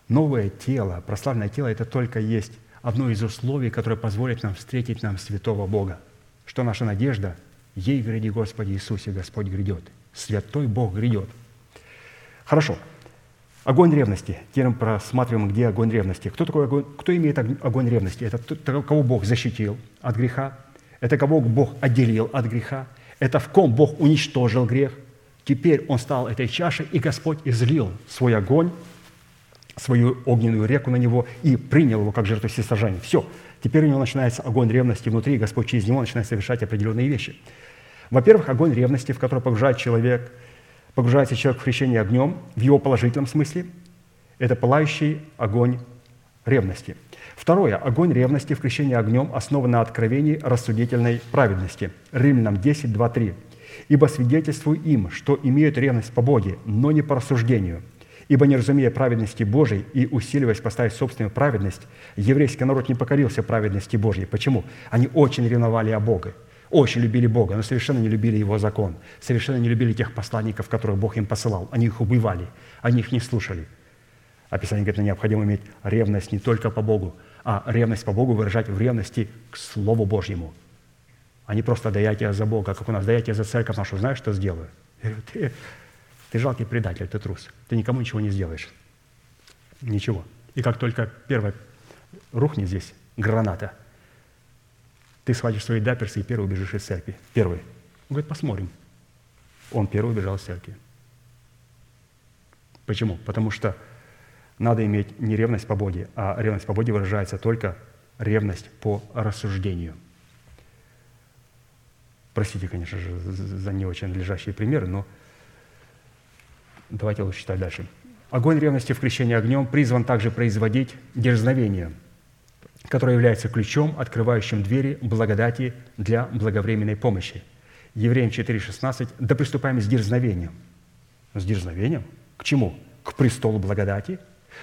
Новое тело, прославленное тело – это только есть одно из условий, которое позволит нам встретить нам святого Бога. Что наша надежда? Ей гряди, Господи Иисусе, Господь грядет. Святой Бог грядет. Хорошо. Огонь ревности. Теперь мы просматриваем, где огонь ревности. Кто, такой огонь, кто имеет огонь ревности? Это тот, кого Бог защитил от греха. Это кого Бог отделил от греха. Это в ком Бог уничтожил грех. Теперь он стал этой чашей, и Господь излил свой огонь свою огненную реку на него и принял его как жертву всесожжения. Все. Теперь у него начинается огонь ревности внутри, и Господь через него начинает совершать определенные вещи. Во-первых, огонь ревности, в который погружает человек, погружается человек в хрещение огнем, в его положительном смысле, это пылающий огонь ревности. Второе. Огонь ревности в крещении огнем основан на откровении рассудительной праведности. Римлянам 10, 2, 3. «Ибо свидетельствую им, что имеют ревность по Боге, но не по рассуждению, Ибо не разумея праведности Божией и усиливаясь поставить собственную праведность, еврейский народ не покорился праведности Божьей. Почему? Они очень ревновали о Боге, очень любили Бога, но совершенно не любили Его закон, совершенно не любили тех посланников, которых Бог им посылал. Они их убивали, они их не слушали. Описание говорит, что необходимо иметь ревность не только по Богу, а ревность по Богу выражать в ревности к Слову Божьему. А не просто «да я тебя за Бога», как у нас «да я тебя за церковь нашу, знаешь, что сделаю?» Ты ты жалкий предатель, ты трус. Ты никому ничего не сделаешь. Ничего. И как только первая рухнет здесь граната, ты схватишь свои даперсы и первый убежишь из церкви. Первый. Он говорит, посмотрим. Он первый убежал из церкви. Почему? Потому что надо иметь не ревность по Боге, а ревность по Боге выражается только ревность по рассуждению. Простите, конечно же, за не очень надлежащие примеры, но Давайте лучше читать дальше. Огонь ревности в крещении огнем призван также производить дерзновение, которое является ключом, открывающим двери благодати для благовременной помощи. Евреям 4,16. «Да приступаем с дерзновением». С дерзновением? К чему? К престолу благодати,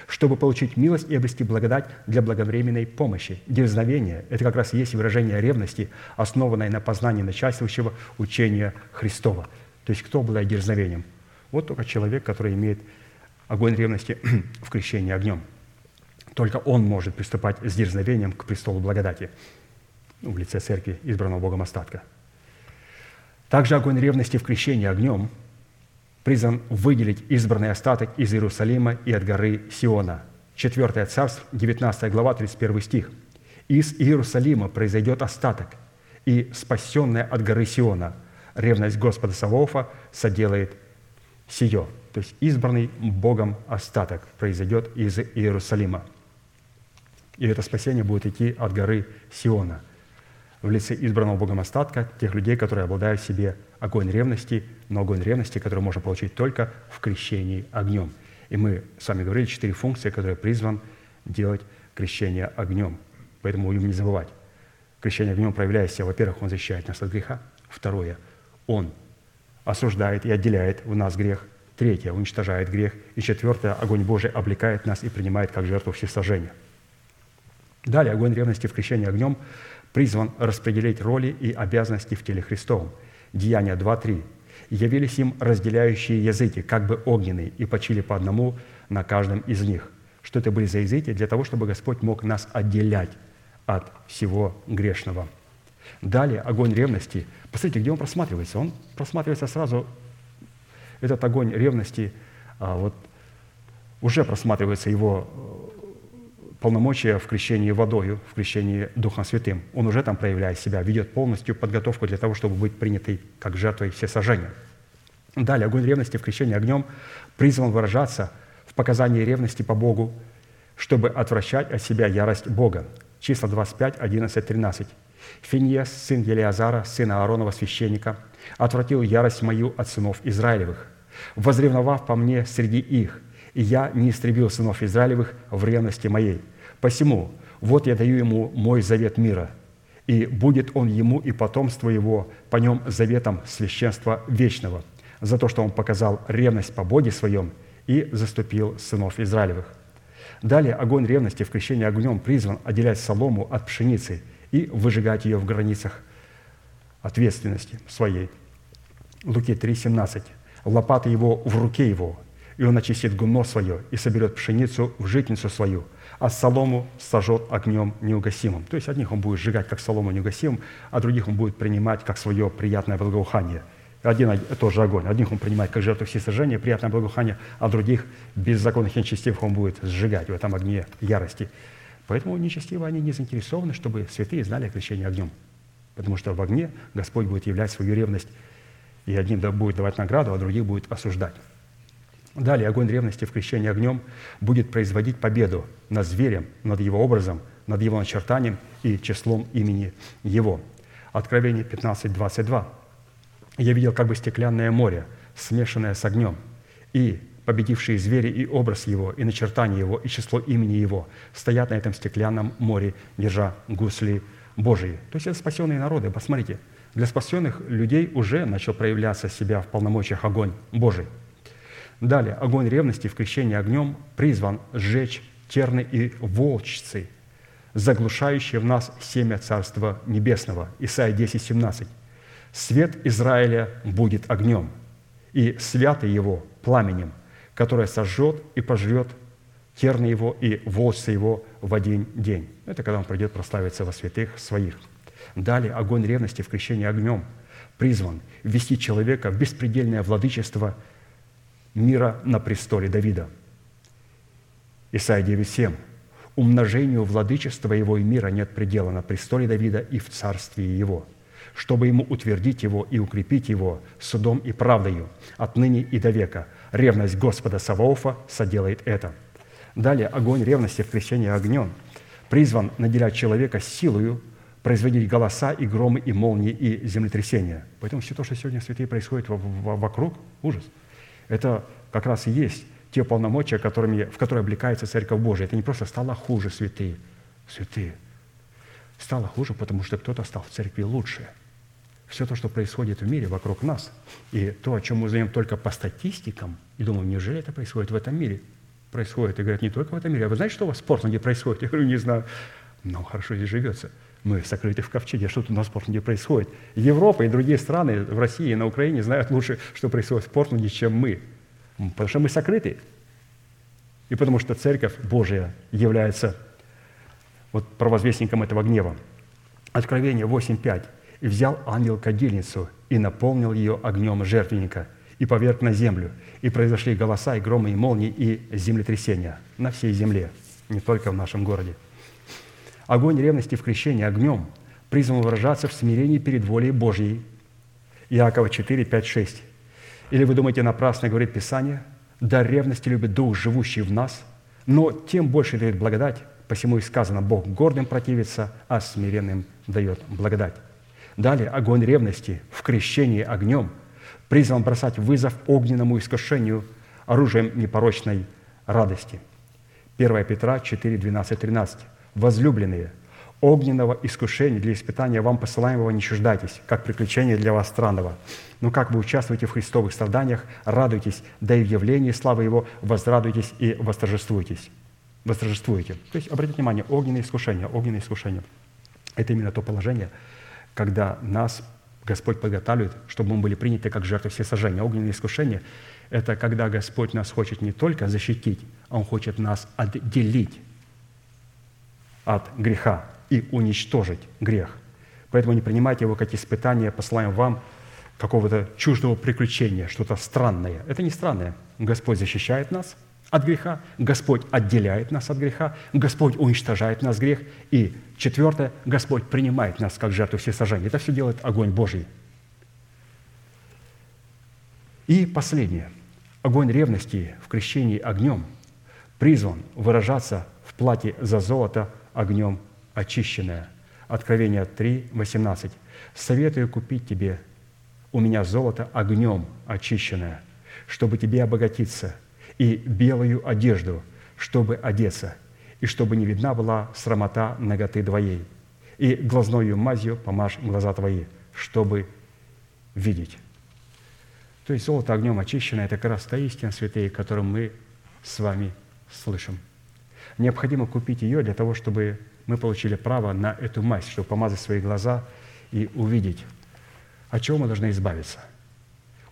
чтобы получить милость и обрести благодать для благовременной помощи. Дерзновение – это как раз и есть выражение ревности, основанное на познании начальствующего учения Христова. То есть кто обладает дерзновением? Вот только человек, который имеет огонь ревности в крещении огнем. Только он может приступать с дерзновением к престолу благодати в лице церкви, избранного Богом остатка. Также огонь ревности в крещении огнем призван выделить избранный остаток из Иерусалима и от горы Сиона. 4 царств, 19 глава, 31 стих. «Из Иерусалима произойдет остаток, и спасенная от горы Сиона ревность Господа Савоофа соделает сие, то есть избранный Богом остаток произойдет из Иерусалима. И это спасение будет идти от горы Сиона в лице избранного Богом остатка, тех людей, которые обладают в себе огонь ревности, но огонь ревности, который можно получить только в крещении огнем. И мы с вами говорили четыре функции, которые призван делать крещение огнем. Поэтому будем не забывать. крещение огнем проявляет себя, во-первых, Он защищает нас от греха. Второе, Он осуждает и отделяет в нас грех. Третье, уничтожает грех. И четвертое, огонь Божий облекает нас и принимает как жертву всесожжения. Далее, огонь ревности в крещении огнем призван распределить роли и обязанности в теле Христовом. Деяния 2.3. «Явились им разделяющие языки, как бы огненные, и почили по одному на каждом из них». Что это были за языки? Для того, чтобы Господь мог нас отделять от всего грешного. Далее, огонь ревности. Посмотрите, где он просматривается? Он просматривается сразу, этот огонь ревности, а, вот уже просматривается его полномочия в крещении водою, в крещении Духом Святым. Он уже там проявляет себя, ведет полностью подготовку для того, чтобы быть принятый как жертвой все сожжения. Далее, огонь ревности в крещении огнем призван выражаться в показании ревности по Богу, чтобы отвращать от себя ярость Бога. Числа 25, 11, 13. «Финьес, сын Елиазара, сына Ааронова, священника, отвратил ярость мою от сынов Израилевых, возревновав по мне среди их, и я не истребил сынов Израилевых в ревности моей, Посему, вот я даю ему мой завет мира, и будет он ему и потомство его по нем заветом священства вечного, за то, что он показал ревность по Боге своем и заступил сынов Израилевых. Далее огонь ревности в крещении огнем призван отделять солому от пшеницы и выжигать ее в границах ответственности своей. Луки 3,17. «Лопата его в руке его, и он очистит гумно свое и соберет пшеницу в житницу свою, а солому сожжет огнем неугасимым. То есть одних он будет сжигать как солому неугасимым, а других он будет принимать как свое приятное благоухание. Один и тот же огонь. Одних он принимает как жертву всесожжения, приятное благоухание, а других беззаконных нечестивых он будет сжигать в этом огне ярости. Поэтому нечестивые, они не заинтересованы, чтобы святые знали о крещении огнем. Потому что в огне Господь будет являть свою ревность, и одним будет давать награду, а других будет осуждать. Далее огонь ревности в крещении огнем будет производить победу над зверем, над его образом, над его начертанием и числом имени его. Откровение 15, 22. «Я видел как бы стеклянное море, смешанное с огнем, и победившие звери и образ его, и начертание его, и число имени его стоят на этом стеклянном море, держа гусли Божии». То есть это спасенные народы. Посмотрите, для спасенных людей уже начал проявляться себя в полномочиях огонь Божий – Далее, огонь ревности в крещении огнем призван сжечь терны и волчцы, заглушающие в нас семя Царства Небесного. Исайя 10, 17. «Свет Израиля будет огнем, и святый его пламенем, которое сожжет и пожрет терны его и волчцы его в один день». Это когда он придет прославиться во святых своих. Далее, огонь ревности в крещении огнем призван ввести человека в беспредельное владычество – мира на престоле Давида. Исайя 9.7. «Умножению владычества его и мира нет предела на престоле Давида и в царстве его, чтобы ему утвердить его и укрепить его судом и правдою отныне и до века. Ревность Господа Саваофа соделает это». Далее, огонь ревности в крещении огнем призван наделять человека силою производить голоса и громы, и молнии, и землетрясения. Поэтому все то, что сегодня святые происходит вокруг, ужас – это как раз и есть те полномочия, которыми, в которые облекается Церковь Божия. Это не просто стало хуже святые. Святые. Стало хуже, потому что кто-то стал в церкви лучше. Все то, что происходит в мире вокруг нас, и то, о чем мы узнаем только по статистикам, и думаем, неужели это происходит в этом мире? Происходит. И говорят, не только в этом мире. А вы знаете, что у вас в Портленде происходит? Я говорю, не знаю. Нам хорошо здесь живется. Мы сокрыты в ковчеге. Что тут у нас в Портленде происходит? Европа и другие страны в России и на Украине знают лучше, что происходит в Портленде, чем мы. Потому что мы сокрыты. И потому что Церковь Божия является вот провозвестником этого гнева. Откровение 8.5. «И взял ангел кадильницу и наполнил ее огнем жертвенника, и поверг на землю, и произошли голоса, и громы, и молнии, и землетрясения на всей земле, не только в нашем городе». Огонь ревности в крещении огнем призван выражаться в смирении перед волей Божьей. Иакова 4, 5, 6. Или вы думаете, напрасно говорит Писание, да ревности любит Дух, живущий в нас, но тем больше дает благодать, посему и сказано, Бог гордым противится, а смиренным дает благодать. Далее, огонь ревности в крещении огнем призван бросать вызов огненному искушению оружием непорочной радости. 1 Петра 4, 12, 13. «Возлюбленные, огненного искушения для испытания вам посылаемого не чуждайтесь, как приключение для вас странного. Но как вы участвуете в христовых страданиях, радуйтесь, да и в явлении славы Его возрадуйтесь и восторжествуйтесь. Восторжествуете. То есть, обратите внимание, огненное искушение, огненное искушение – это именно то положение, когда нас Господь подготавливает, чтобы мы были приняты как жертвы всесожжения. Огненное искушение – это когда Господь нас хочет не только защитить, а Он хочет нас отделить от греха и уничтожить грех. Поэтому не принимайте его как испытание, посылаем вам какого-то чуждого приключения, что-то странное. Это не странное. Господь защищает нас от греха, Господь отделяет нас от греха, Господь уничтожает нас грех. И четвертое, Господь принимает нас как жертву всесожжения. Это все делает огонь Божий. И последнее. Огонь ревности в крещении огнем призван выражаться в плате за золото огнем очищенное. Откровение 3, 18. «Советую купить тебе у меня золото огнем очищенное, чтобы тебе обогатиться, и белую одежду, чтобы одеться, и чтобы не видна была срамота ноготы твоей, и глазною мазью помажь глаза твои, чтобы видеть». То есть золото огнем очищенное – это как раз та истина, святые, которую мы с вами слышим. Необходимо купить ее для того, чтобы мы получили право на эту мазь, чтобы помазать свои глаза и увидеть, от чего мы должны избавиться.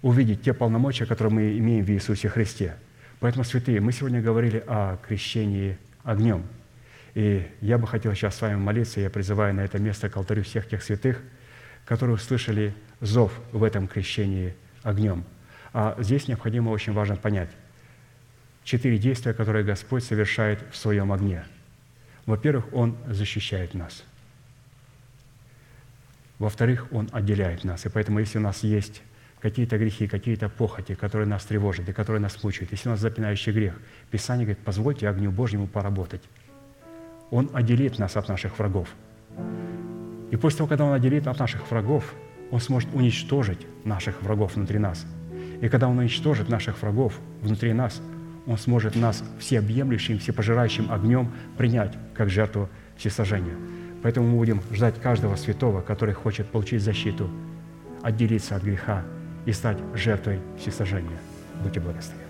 Увидеть те полномочия, которые мы имеем в Иисусе Христе. Поэтому, святые, мы сегодня говорили о крещении огнем. И я бы хотел сейчас с вами молиться, я призываю на это место к алтарю всех тех святых, которые услышали зов в этом крещении огнем. А здесь необходимо очень важно понять четыре действия, которые Господь совершает в своем огне – во-первых, Он защищает нас. Во-вторых, Он отделяет нас. И поэтому, если у нас есть какие-то грехи, какие-то похоти, которые нас тревожат и которые нас мучают, если у нас запинающий грех, Писание говорит, позвольте огню Божьему поработать. Он отделит нас от наших врагов. И после того, когда Он отделит от наших врагов, Он сможет уничтожить наших врагов внутри нас. И когда Он уничтожит наших врагов внутри нас, он сможет нас всеобъемлющим, всепожирающим огнем принять как жертву всесожжения. Поэтому мы будем ждать каждого святого, который хочет получить защиту, отделиться от греха и стать жертвой всесожжения. Будьте благословенны.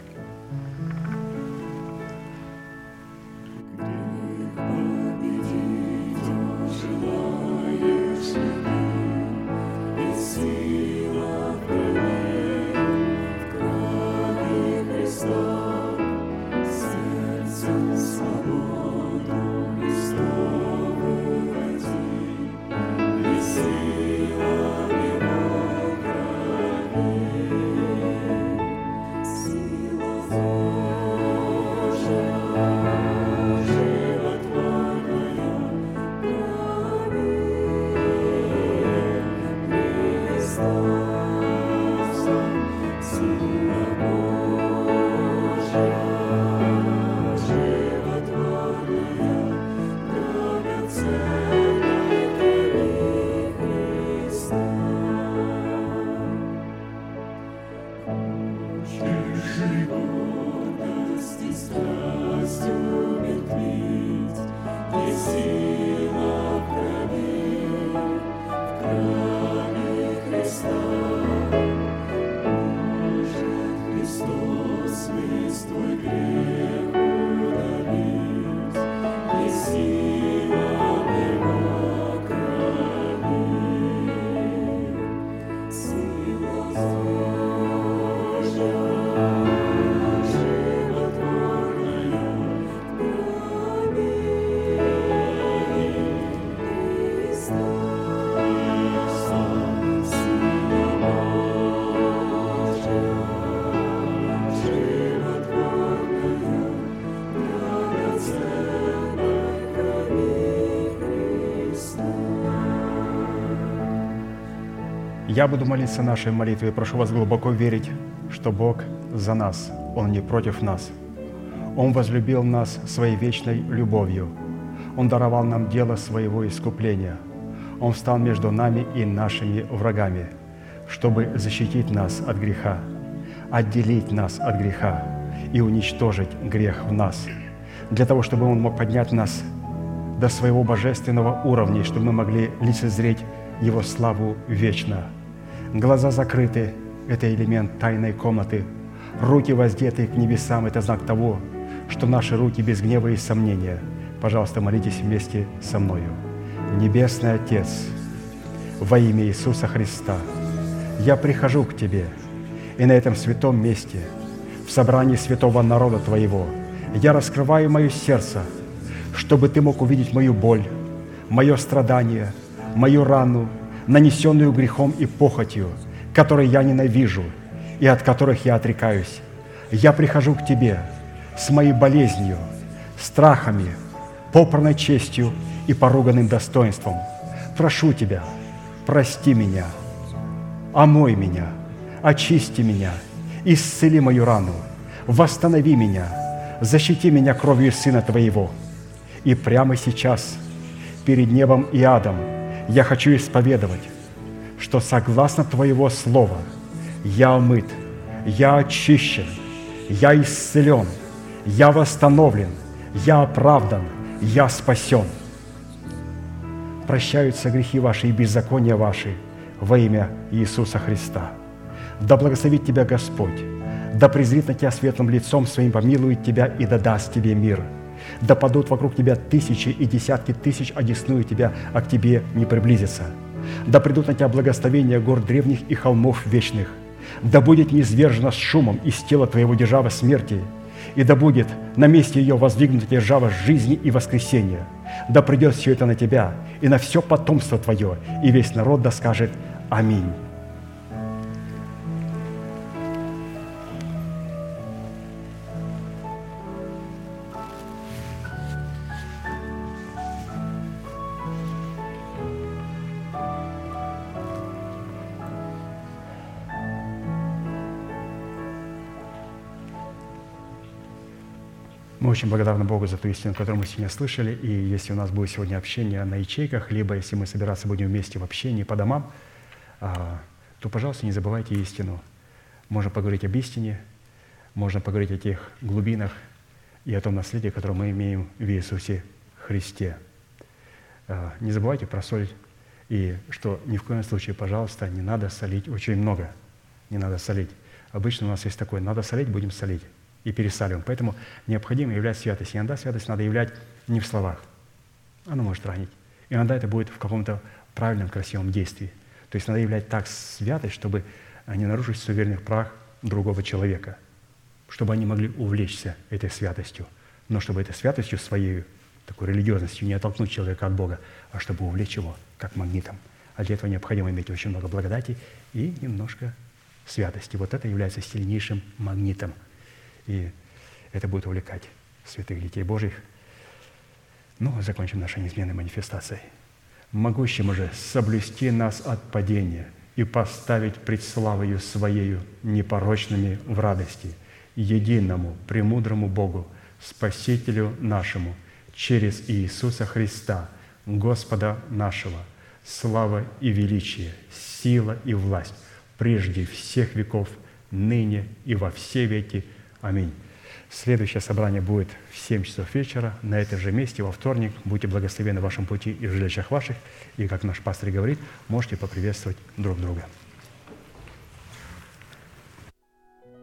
Я буду молиться нашей молитвой прошу вас глубоко верить, что Бог за нас, Он не против нас. Он возлюбил нас своей вечной любовью. Он даровал нам дело своего искупления. Он встал между нами и нашими врагами, чтобы защитить нас от греха, отделить нас от греха и уничтожить грех в нас, для того, чтобы Он мог поднять нас до своего божественного уровня, чтобы мы могли лицезреть Его славу вечно. Глаза закрыты – это элемент тайной комнаты. Руки воздеты к небесам – это знак того, что наши руки без гнева и сомнения. Пожалуйста, молитесь вместе со мною. Небесный Отец, во имя Иисуса Христа, я прихожу к Тебе, и на этом святом месте, в собрании святого народа Твоего, я раскрываю мое сердце, чтобы Ты мог увидеть мою боль, мое страдание, мою рану, нанесенную грехом и похотью, которые я ненавижу и от которых я отрекаюсь. Я прихожу к Тебе с моей болезнью, страхами, попранной честью и поруганным достоинством. Прошу Тебя, прости меня, омой меня, очисти меня, исцели мою рану, восстанови меня, защити меня кровью Сына Твоего. И прямо сейчас, перед небом и адом, я хочу исповедовать, что согласно Твоего Слова я омыт, я очищен, я исцелен, я восстановлен, я оправдан, я спасен – прощаются грехи ваши и беззакония ваши во имя Иисуса Христа. Да благословит тебя Господь, да презрит на тебя светлым лицом своим, помилует тебя и да даст тебе мир. Да падут вокруг тебя тысячи и десятки тысяч, одесную тебя, а к тебе не приблизится. Да придут на тебя благословения гор древних и холмов вечных. Да будет неизвержена с шумом из тела твоего держава смерти, и да будет на месте ее воздвигнута держава жизни и воскресения. Да придет все это на тебя и на все потомство твое, и весь народ да скажет Аминь. Очень благодарны Богу за ту истину, которую мы сегодня слышали. И если у нас будет сегодня общение на ячейках, либо если мы собираться будем вместе в общении по домам, а, то, пожалуйста, не забывайте истину. Можно поговорить об истине, можно поговорить о тех глубинах и о том наследии, которое мы имеем в Иисусе Христе. А, не забывайте про соль, и что ни в коем случае, пожалуйста, не надо солить очень много. Не надо солить. Обычно у нас есть такое, надо солить, будем солить и пересаливаем. Поэтому необходимо являть святость. Иногда святость надо являть не в словах. Она может ранить. Иногда это будет в каком-то правильном, красивом действии. То есть надо являть так святость, чтобы не нарушить суверенных прав другого человека, чтобы они могли увлечься этой святостью, но чтобы этой святостью своей, такой религиозностью не оттолкнуть человека от Бога, а чтобы увлечь его как магнитом. А для этого необходимо иметь очень много благодати и немножко святости. Вот это является сильнейшим магнитом – и это будет увлекать святых детей Божьих. Ну, а закончим нашей неизменной манифестацией. Могущим же соблюсти нас от падения и поставить пред славою Своею непорочными в радости, единому, премудрому Богу, Спасителю нашему, через Иисуса Христа, Господа нашего, слава и величие, сила и власть, прежде всех веков, ныне и во все веки, Аминь. Следующее собрание будет в 7 часов вечера на этом же месте во вторник. Будьте благословены в вашем пути и в жилищах ваших. И, как наш пастор говорит, можете поприветствовать друг друга.